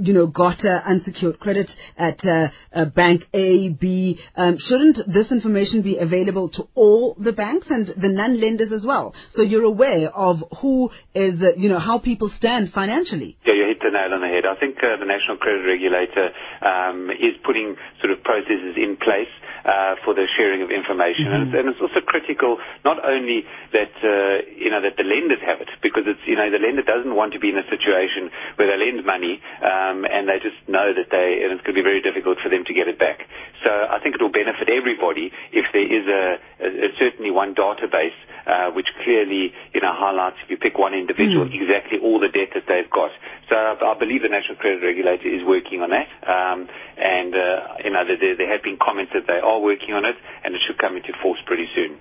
you know, got uh, unsecured credit at uh, uh, bank A, B, um, shouldn't this information be available to all the banks and the non-lenders as well? So you're aware of who is, uh, you know, how people stand financially. Yeah, you hit the nail on the head. I think uh, the National Credit Regulator um, is putting sort of processes in place uh, for the sharing of information. Mm-hmm. And, and, it's also critical not only that, uh, you know, that the lenders have it, because it's, you know, the lender doesn't want to be in a situation where they lend money um, and they just know that they, and it's going to be very difficult for them to get it back. So I think it will benefit everybody if there is a, a, a certainly one database uh, which clearly, you know, highlights if you pick one individual mm. exactly all the debt that they've got. So I, I believe the National Credit Regulator is working on that, um, and uh, you know, there, there have been comments that they are are working on it, and it should come into force pretty soon.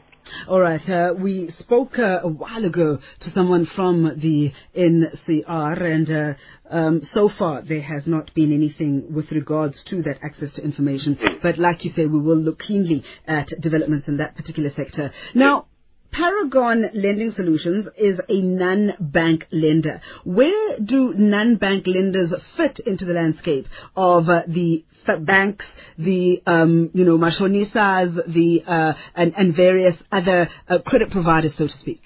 All right. Uh, we spoke uh, a while ago to someone from the NCR, and uh, um, so far there has not been anything with regards to that access to information. Mm. But like you say, we will look keenly at developments in that particular sector. Now. Paragon Lending Solutions is a non-bank lender. Where do non-bank lenders fit into the landscape of uh, the f- banks, the um, you know mashonisas, the uh, and, and, various other uh, credit providers, so to speak?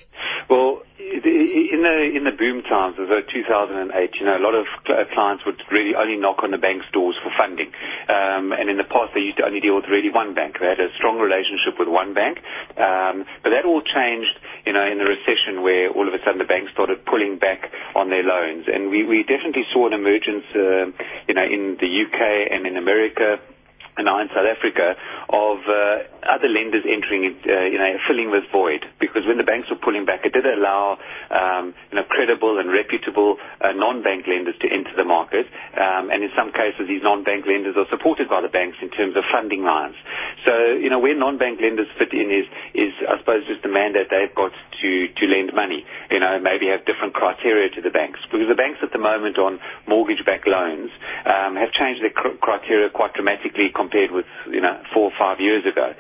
Well, in the in the boom times as of 2008, you know, a lot of clients would really only knock on the bank's doors for funding, um, and in the past they used to only deal with really one bank. They had a strong relationship with one bank, um, but that all changed, you know, in the recession where all of a sudden the banks started pulling back on their loans, and we we definitely saw an emergence, uh, you know, in the UK and in America and now in South Africa of uh, other lenders entering, uh, you know, filling this void. Because when the banks were pulling back, it did allow, um, you know, credible and reputable uh, non-bank lenders to enter the market. Um, and in some cases, these non-bank lenders are supported by the banks in terms of funding lines. So, you know, where non-bank lenders fit in is, is I suppose, just the mandate they've got to, to lend money. You know, maybe have different criteria to the banks. Because the banks at the moment on mortgage-backed loans um, have changed their cr- criteria quite dramatically compared with, you know, four or five years ago.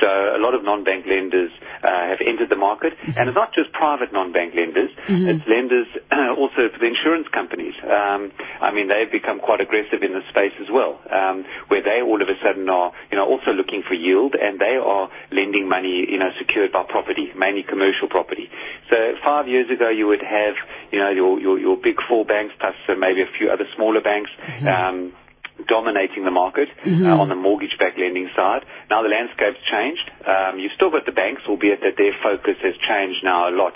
So a lot of non-bank lenders uh, have entered the market, mm-hmm. and it's not just private non-bank lenders; mm-hmm. it's lenders uh, *clears throat* also for the insurance companies. Um, I mean, they've become quite aggressive in the space as well, um, where they all of a sudden are, you know, also looking for yield, and they are lending money, you know, secured by property, mainly commercial property. So five years ago, you would have, you know, your your, your big four banks plus uh, maybe a few other smaller banks. Mm-hmm. Um, dominating the market mm-hmm. uh, on the mortgage-backed lending side. Now the landscape's changed. Um, you've still got the banks, albeit that their focus has changed now a lot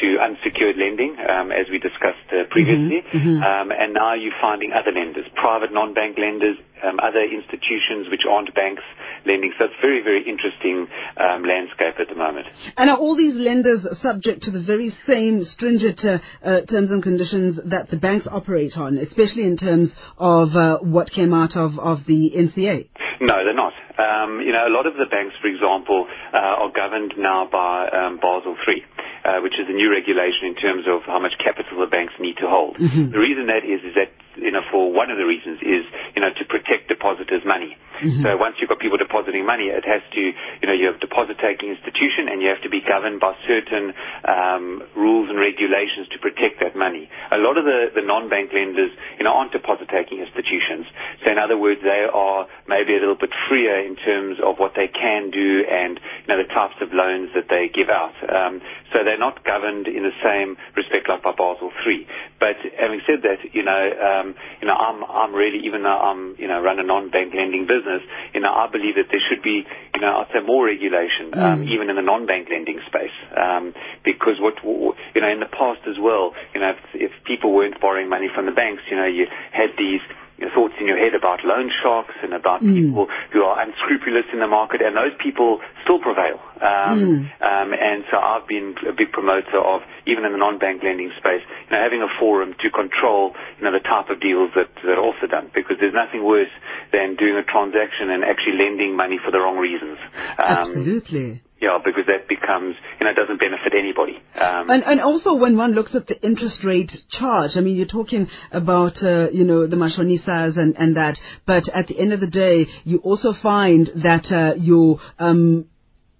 to unsecured lending, um, as we discussed uh, previously. Mm-hmm. Mm-hmm. Um, and now you're finding other lenders, private non-bank lenders, um, other institutions which aren't banks lending. So it's very, very interesting um, landscape at the moment. And are all these lenders subject to the very same stringent uh, uh, terms and conditions that the banks operate on, especially in terms of uh, what came out of, of the NCA? No, they're not. Um, you know, a lot of the banks, for example, uh, are governed now by um, Basel III. Uh, which is a new regulation in terms of how much capital the banks need to hold. Mm-hmm. The reason that is is that you know for one of the reasons is you know to protect depositors' money. Mm-hmm. So once you've got people depositing money, it has to you know you have a deposit taking institution and you have to be governed by certain um, rules and regulations to protect that money. A lot of the, the non-bank lenders you know aren't deposit taking institutions. So in other words, they are maybe a little bit freer in terms of what they can do and you know the types of loans that they give out. Um, so they're not governed in the same respect like by Basel III. But having said that, you know, um, you know, I'm, I'm really, even though I'm, you know, run a non-bank lending business, you know, I believe that there should be, you know, I'd say more regulation, um, even in the non-bank lending space, um, because what, you know, in the past as well, you know, if, if people weren't borrowing money from the banks, you know, you had these thoughts in your head about loan sharks and about Mm. people who are unscrupulous in the market, and those people still prevail. Um, Mm. um, and so I've been a big promoter of, even in the non-bank lending space, you know, having a forum to control, you know, the type of deals that, that are also done, because there's nothing worse than doing a transaction and actually lending money for the wrong reasons. Um, Absolutely. Yeah, because that becomes, you know, it doesn't benefit anybody. Um, And, and also when one looks at the interest rate charge, I mean, you're talking about, uh, you know, the mashonisas and, and that, but at the end of the day, you also find that uh, your um,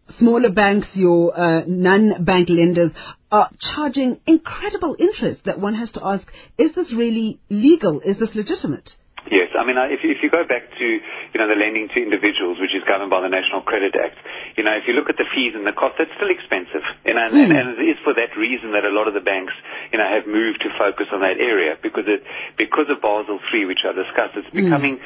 smaller banks, your uh, non-bank lenders are charging incredible interest that one has to ask, is this really legal? Is this legitimate? Yes, I mean, if you, if you go back to, you know, the lending to individuals, which is governed by the National Credit Act, you know, if you look at the fees and the cost, that's still expensive. You know, and, and, hmm. and it is for that reason that a lot of the banks, you know, have moved to focus on that area because it, because of Basel III, which I discussed, it's hmm. becoming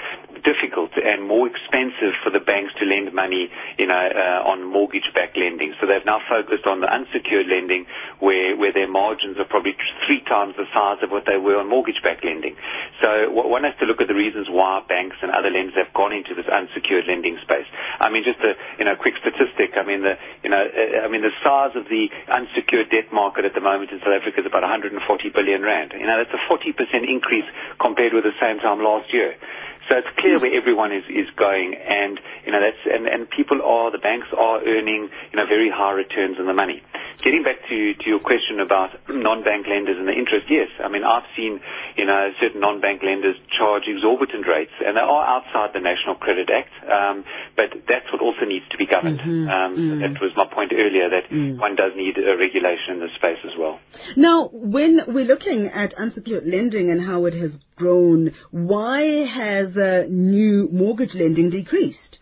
difficult and more expensive for the banks to lend money, you know, uh, on mortgage-backed lending. So they've now focused on the unsecured lending, where where their margins are probably three times the size of what they were on mortgage-backed lending. So one has to look at the reasons why banks and other lenders have gone into this unsecured lending space. I mean, just a you know quick statistic. I mean the you know uh, I mean the size of the unsecured debt market at the moment in South Africa is about 140 billion rand. You know that's a 40 percent increase compared with the same time last year. So it's clear where everyone is, is going, and you know that's and, and people are the banks are earning you know very high returns on the money. Getting back to, to your question about non-bank lenders and the interest, yes, I mean I've seen you know certain non-bank lenders charge exorbitant rates, and they are outside the National Credit Act, um, but that's what also needs to be governed. Um, That was my point earlier that one does need a regulation in this space as well. Now, when we're looking at unsecured lending and how it has grown, why has uh, new mortgage lending decreased?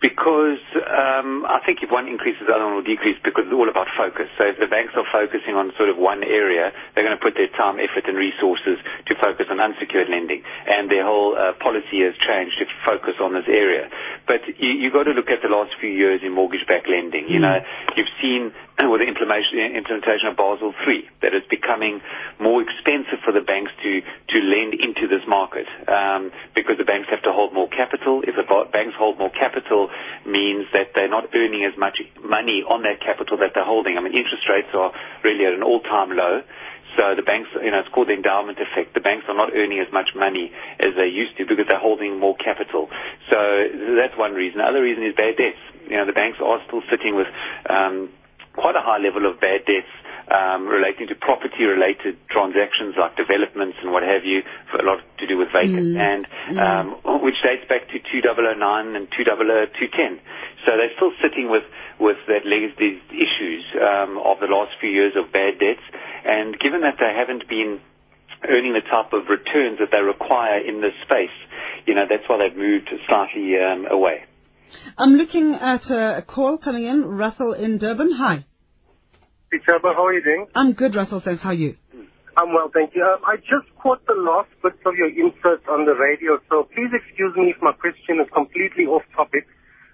Because um, I think if one increases, the other one will decrease because it's all about focus. So if the banks are focusing on sort of one area, they're going to put their time, effort, and resources to focus on unsecured lending, and their whole uh, policy has changed to focus on this area. But you, you got to look at the last few years in mortgage-backed lending. You know, you've seen *clears throat* with the implementation, of Basel III that it's becoming more expensive for the banks to, to lend into this market um, because the banks have to hold more capital. If the banks hold more capital, means that they're not earning as much money on that capital that they're holding. I mean, interest rates are really at an all-time low. So the banks, you know, it's called the endowment effect. The banks are not earning as much money as they used to because they're holding more capital. So that's one reason. The other reason is bad debts. You know, the banks are still sitting with um, quite a high level of bad debts um, relating to property-related transactions like developments and what have you, for a lot to do with vacant land, um, which dates back to 2009 and 2010. So they're still sitting with with that leg- these issues um, of the last few years of bad debts, and given that they haven't been earning the type of returns that they require in this space, you know, that's why they've moved slightly um, away. I'm looking at a call coming in. Russell in Durban. Hi. Pichaba, how are you doing? I'm good, Russell. Thanks. How are you? I'm well, thank you. Um, I just caught the last bits of your insert on the radio, so please excuse me if my question is completely off topic.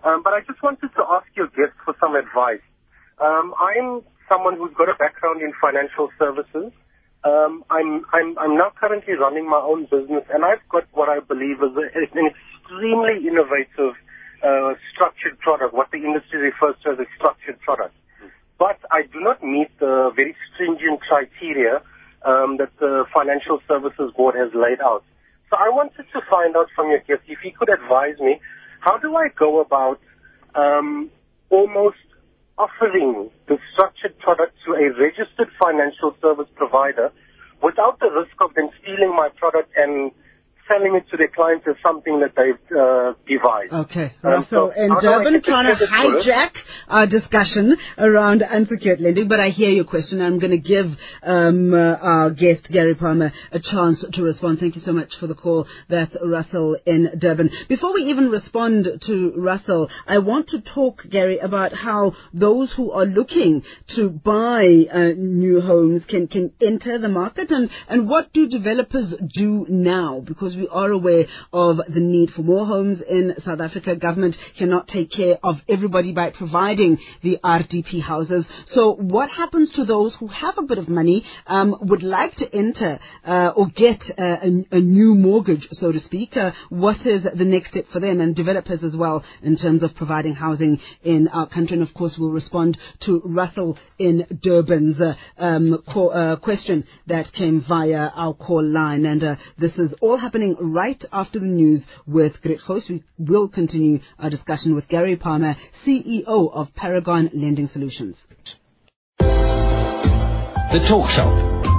Um, but I just wanted to ask your guest for some advice. Um, I'm someone who's got a background in financial services. Um, I'm, I'm, I'm now currently running my own business, and I've got what I believe is a, an extremely innovative uh, structured product, what the industry refers to as a structured product. But I do not meet the very stringent criteria um, that the Financial Services Board has laid out. So I wanted to find out from your guest if you could advise me, how do I go about um, almost offering the structured product to a registered financial service provider without the risk of them stealing my product and selling it to their clients as something that they've uh, devised. Okay, Russell, um, so and Durban trying to hijack our discussion around unsecured lending, but I hear your question. I'm going to give um, uh, our guest Gary Palmer a chance to respond. Thank you so much for the call. That's Russell in Durban. Before we even respond to Russell, I want to talk, Gary, about how those who are looking to buy uh, new homes can can enter the market, and and what do developers do now? Because we are aware of the need for more homes in South Africa. Government cannot take care of everybody by providing the RDP houses. So what happens to those who have a bit of money, um, would like to enter uh, or get uh, a, a, new mortgage, so to speak? Uh, what is the next step for them and developers as well in terms of providing housing in our country? And of course, we'll respond to Russell in Durban's uh, um, uh, question that came via our call line. And uh, this is all happening happening right after the news with Greg House. We will continue our discussion with Gary Palmer, CEO of Paragon Lending Solutions. The Talk Shop.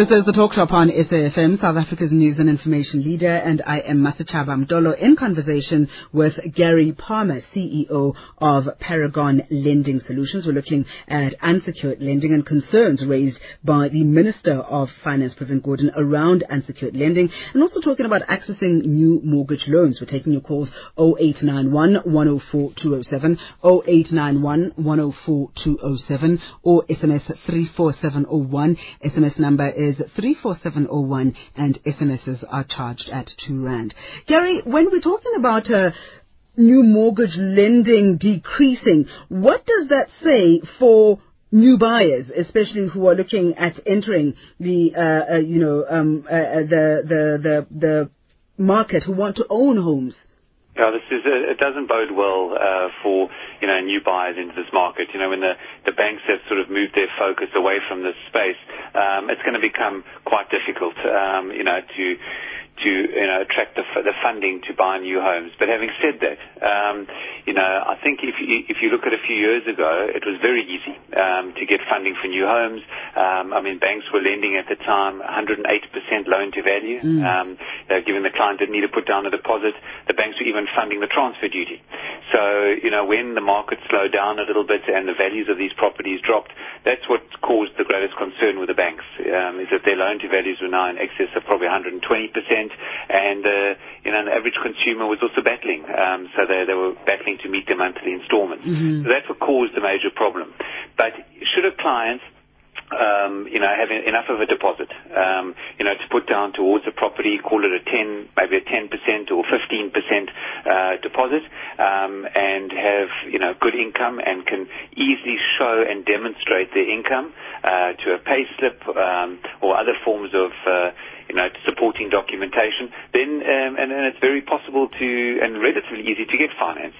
This is the Talk Shop on SAFM, South Africa's news and information leader, and I am Masechaba Ndlovu in conversation with Gary Palmer, CEO of Paragon Lending Solutions. We're looking at unsecured lending and concerns raised by the Minister of Finance, Pravin Gordhan, around unsecured lending, and also talking about accessing new mortgage loans. We're taking your calls 0891 104 207, 0891 104 207, or SMS 34701. SMS number is 34701 and SMSs are charged at 2 Rand. Gary, when we're talking about uh, new mortgage lending decreasing, what does that say for new buyers, especially who are looking at entering the, uh, uh, you know, um, uh, uh, the, the, the, the market, who want to own homes? Yeah, this is a, it doesn't bode well uh, for you know new buyers into this market. You know, when the the banks have sort of moved their focus away from this space, um, it's going to become quite difficult. Um, you know, to to you know attract the, the funding to buy new homes. But having said that, um, you know I think if you, if you look at a few years ago, it was very easy um, to get funding for new homes. Um, I mean, banks were lending at the time 108% loan to value. Mm. Um, given the client didn't need to put down a deposit, the banks were even funding the transfer duty. So you know when the market slowed down a little bit and the values of these properties dropped, that's what caused the greatest concern with the banks. Um, is that their loan to values were now in excess of probably 120 percent and uh, you know, the average consumer was also battling. Um, so they, they were battling to meet their monthly installments. Mm-hmm. So that's what caused the major problem. But should a client um, you know, having enough of a deposit, um, you know, to put down towards a property, call it a 10, maybe a 10% or 15% uh, deposit, um, and have, you know, good income and can easily show and demonstrate their income uh, to a pay slip um, or other forms of uh, you know, supporting documentation, then um, and, then it's very possible to and relatively easy to get finance.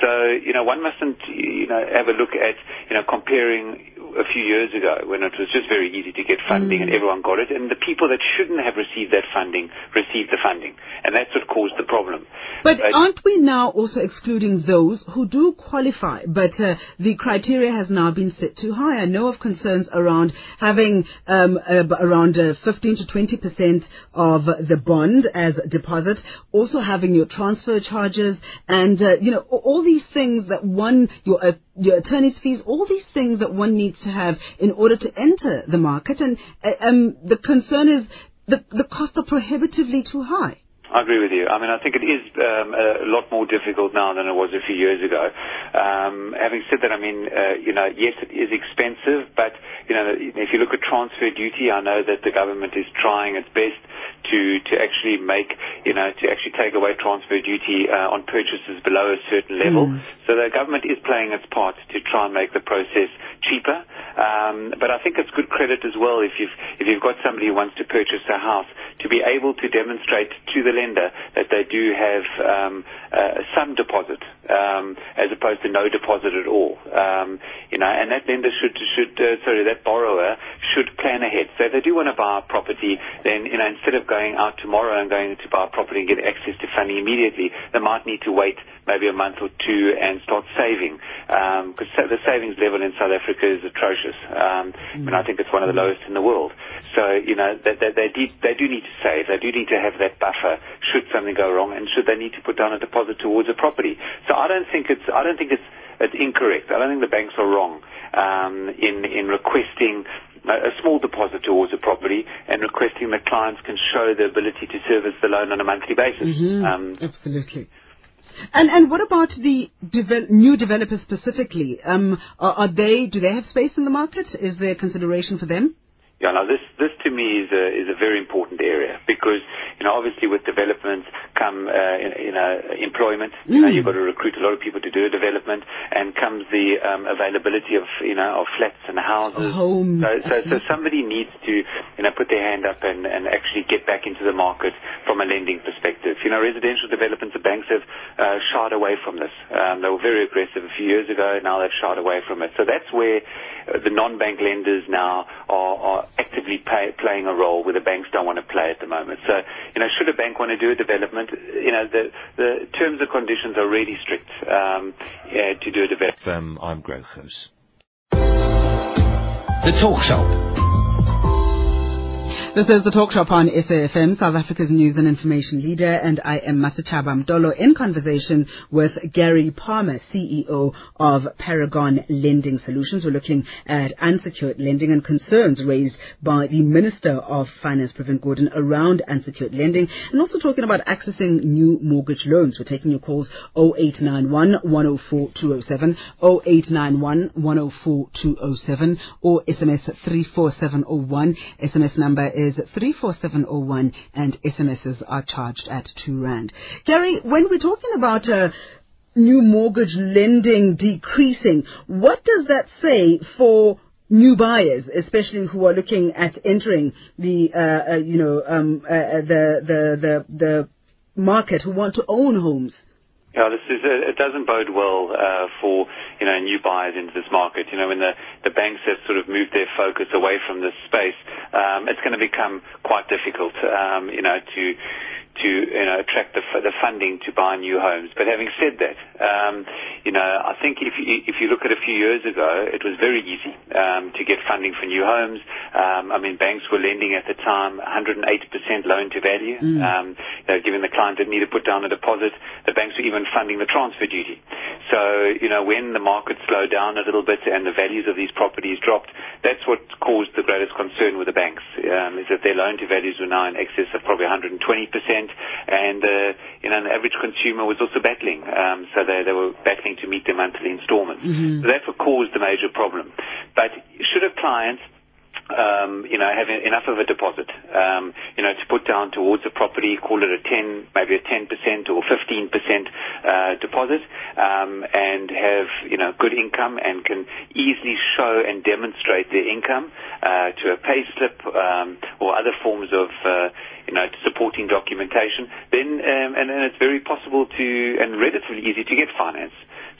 So, you know, one mustn't, you know, have a look at, you know, comparing a few years ago when it was just very easy to get funding mm. and everyone got it, and the people that shouldn't have received that funding received the funding, and that's what caused the problem. But uh, aren't we now also excluding those who do qualify, but uh, the criteria has now been set too high? I know of concerns around having um, uh, around 15 to 20 percent of the bond as deposit, also having your transfer charges, and uh, you know all these things that one your uh, your attorney's fees, all these things that one needs to have in order to enter the market. And uh, um, the concern is the, the costs are prohibitively too high. I agree with you. I mean, I think it is um, a lot more difficult now than it was a few years ago. Um, having said that, I mean, uh, you know, yes, it is expensive, but you know, if you look at transfer duty, I know that the government is trying its best to to actually make, you know, to actually take away transfer duty uh, on purchases below a certain level. Mm. So the government is playing its part to try and make the process cheaper. Um, but I think it's good credit as well if you've if you've got somebody who wants to purchase a house to be able to demonstrate to the lender that they do have um, uh, some deposit um, as opposed to no deposit at all. Um, you know, and that lender should should uh, sorry that borrower should plan ahead. So if they do want to buy a property, then you know instead of going out tomorrow and going to buy a property and get access to funding immediately, they might need to wait maybe a month or two and start saving because the savings level in South Africa is atrocious. Um, I mean, I think it's one of the lowest in the world. So you know they, they, they, do, they do need to save. They do need to have that buffer should something go wrong, and should they need to put down a deposit towards a property. So I don't think it's I don't think it's it's incorrect. I don't think the banks are wrong um, in in requesting a small deposit towards a property and requesting that clients can show the ability to service the loan on a monthly basis. Mhm. Um, Absolutely. And and what about the devel- new developers specifically? Um, are, are they do they have space in the market? Is there consideration for them? Yeah, now this this to me is a is a very important area because you know obviously with development come uh, you know employment. You know Mm. you've got to recruit a lot of people to do a development, and comes the um, availability of you know of flats and houses. Homes, So, so so somebody needs to you know put their hand up and and actually get back into the market from a lending perspective. You know residential developments, the banks have uh, shied away from this. Um, they were very aggressive a few years ago. Now they've shied away from it. So that's where uh, the non-bank lenders now are, are actively pay, playing a role where the banks don't want to play at the moment. So, you know, should a bank want to do a development, you know, the, the terms and conditions are really strict um, yeah, to do a development. FM, I'm Greg House. The Talk Shop. This is the Talk Shop on SAFM, South Africa's news and information leader, and I am Masechaba Ndlovu in conversation with Gary Palmer, CEO of Paragon Lending Solutions. We're looking at unsecured lending and concerns raised by the Minister of Finance, Pravin Gordhan, around unsecured lending, and also talking about accessing new mortgage loans. We're taking your calls 0891 104 207, 0891 104 207, or SMS 34701. SMS number is 34701 and SMSs are charged at 2 Rand. Gary, when we're talking about uh, new mortgage lending decreasing, what does that say for new buyers, especially who are looking at entering the, uh, uh, you know, um, uh, uh, the, the, the, the market who want to own homes? Yeah, this is uh, it doesn't bode well uh, for you know new buyers into this market. You know, when the the banks have sort of moved their focus away from this space, um, it's going to become quite difficult. Um, you know, to to you know attract the the funding to buy new homes. But having said that, um, you know, I think if you, if you look at a few years ago, it was very easy um, to get funding for new homes. Um, I mean, banks were lending at the time 108% loan to value. Um, you know, given the client didn't need to put down a deposit, the banks were even funding the transfer duty. So, you know, when the market slowed down a little bit and the values of these properties dropped, that's what caused the greatest concern with the banks, um, is that their loan to values were now in excess of probably 120%, and, uh, you know, the average consumer was also battling. Um, so they, they were battling to meet their monthly installments. So that's what caused the major problem. But should a client um, you know, having enough of a deposit, um, you know, to put down towards a property, call it a 10, maybe a 10% or 15% uh, deposit, um, and have, you know, good income and can easily show and demonstrate their income uh, to a pay slip um, or other forms of, uh, you know, supporting documentation, then, um, and then it's very possible to, and relatively easy to get finance.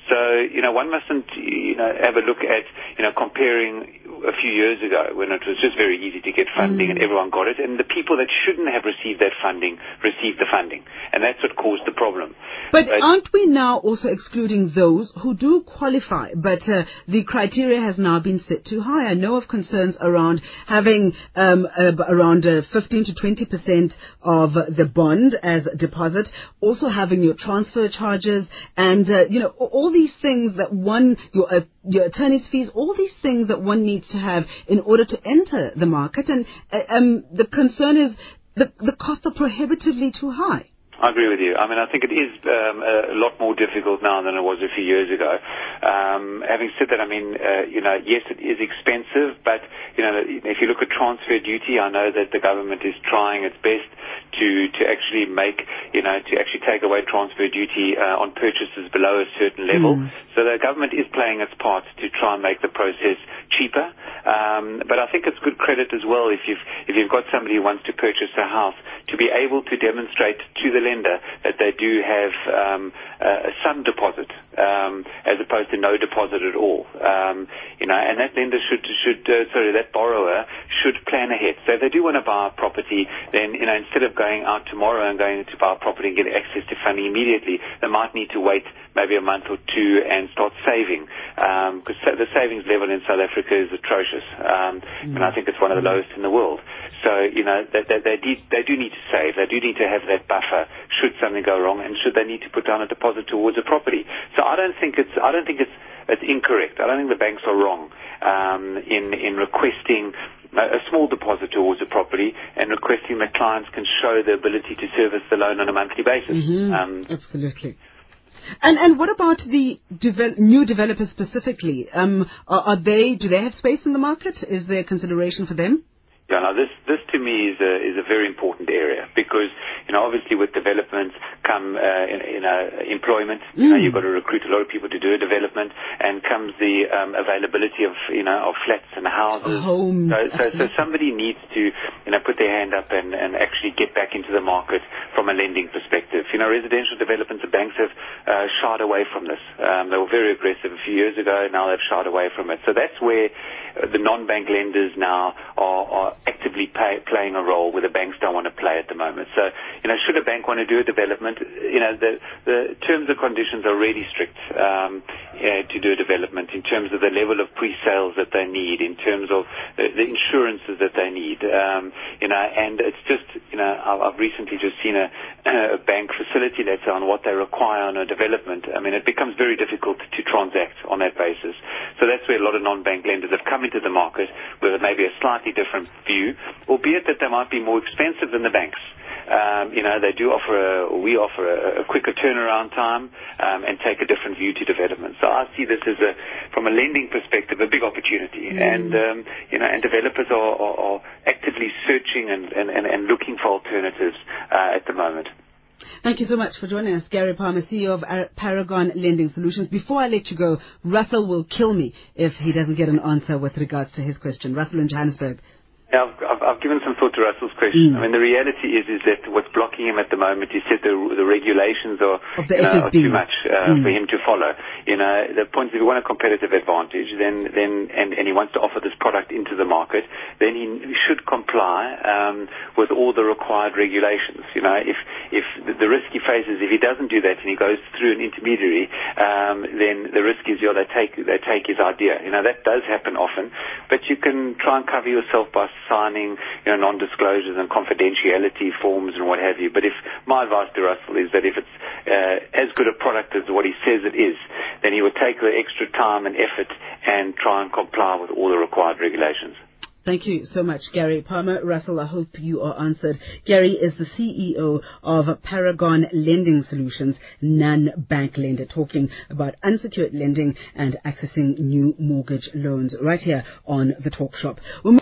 So, you know, one mustn't, you know, have a look at, you know, comparing a few years ago when it was just very easy to get funding and everyone got it, and the people that shouldn't have received that funding received the funding. And that's what caused the problem. But Right. aren't we now also excluding those who do qualify, but uh, the criteria has now been set too high? I know of concerns around having um, uh, around uh, 15 to 20 percent of the bond as deposit, also having your transfer charges, and uh, you know all these things that one your uh, your attorney's fees, all these things that one needs to have in order to enter the market, and uh, um, the concern is the the costs are prohibitively too high. I agree with you. I mean, I think it is um, a lot more difficult now than it was a few years ago. Um, having said that, I mean, uh, you know, yes, it is expensive, but you know, if you look at transfer duty, I know that the government is trying its best to to actually make, you know, to actually take away transfer duty uh, on purchases below a certain level. Mm. So the government is playing its part to try and make the process cheaper. Um, but I think it's good credit as well if you've if you've got somebody who wants to purchase a house to be able to demonstrate to the lender that they do have um, uh, some deposit um, as opposed to no deposit at all. Um, you know, and that lender should should uh, sorry that borrower should plan ahead. So if they do want to buy a property, then you know instead of going out tomorrow and going to buy a property and get access to funding immediately, they might need to wait maybe a month or two and start saving because sa- the savings level in South Africa is atrocious, um, and I think it's one of the lowest in the world. So you know they, they, they, de- they do need to save. They do need to have that buffer should something go wrong, and should they need to put down a deposit towards a property. So I don't think it's I don't think it's it's incorrect. I don't think the banks are wrong um, in in requesting a small deposit towards a property and requesting that clients can show the ability to service the loan on a monthly basis. Um, Absolutely. And and what about the devel- new developers specifically? Um, are, are they do they have space in the market? Is there consideration for them? Yeah, now this this to me is a is a very important area because you know obviously with development come uh, in, you know employment. You know you've got to recruit a lot of people to do a development, and comes the um, availability of you know of flats and houses. Homes, So, so so somebody needs to you know put their hand up and and actually get back into the market from a lending perspective. You know residential developments, the banks have uh, shied away from this. Um, they were very aggressive a few years ago. Now they've shied away from it. So that's where uh, the non-bank lenders now are, are actively pay, playing a role where the banks don't want to moment. So, you know, should a bank want to do a development, you know, the, the terms and conditions are really strict um, to do a development in terms of the level of pre-sales that they need, in terms of the, the insurances that they need, um, you know, and it's just, you know, I've, I've recently just seen a, a bank facility letter on what they require on a development. I mean, it becomes very difficult to transact on that basis. So that's where a lot of non-bank lenders have come into the market with maybe a slightly different view, albeit that they might be more expensive than the banks. Um, you know, they do offer a, we offer a, quicker turnaround time um, and take a different view to development. So I see this as a, from a lending perspective, a big opportunity. And, um, you know, and developers are, are, are actively searching and, and, and, and looking for alternatives uh, at the moment. Thank you so much for joining us, Gary Palmer, CEO of Paragon Lending Solutions. Before I let you go, Russell will kill me if he doesn't get an answer with regards to his question. Russell in Johannesburg. Yeah, I've, I've, I've given some thought to Russell's question. I mean, the reality is is that what's blocking him at the moment, he said the, the regulations are, the you know, are too much uh, for him to follow. You know, the point is if you want a competitive advantage, then, then and, and he wants to offer this product into the market, then he should comply um, with all the required regulations. You know, if, if the, risk he faces, if he doesn't do that and he goes through an intermediary, um, then the risk is, yeah, they take, they take his idea. You know, that does happen often, but you can try and cover yourself by signing, you know, non-disclosures and confidentiality forms and what have you. But if my advice to Russell is that if it's uh, as good a product as what he says it is, then he would take the extra time and effort and try and comply with all the required regulations. Thank you so much, Gary Palmer. Russell, I hope you are answered. Gary is the CEO of Paragon Lending Solutions, non-bank lender, talking about unsecured lending and accessing new mortgage loans right here on the Talk Shop. Move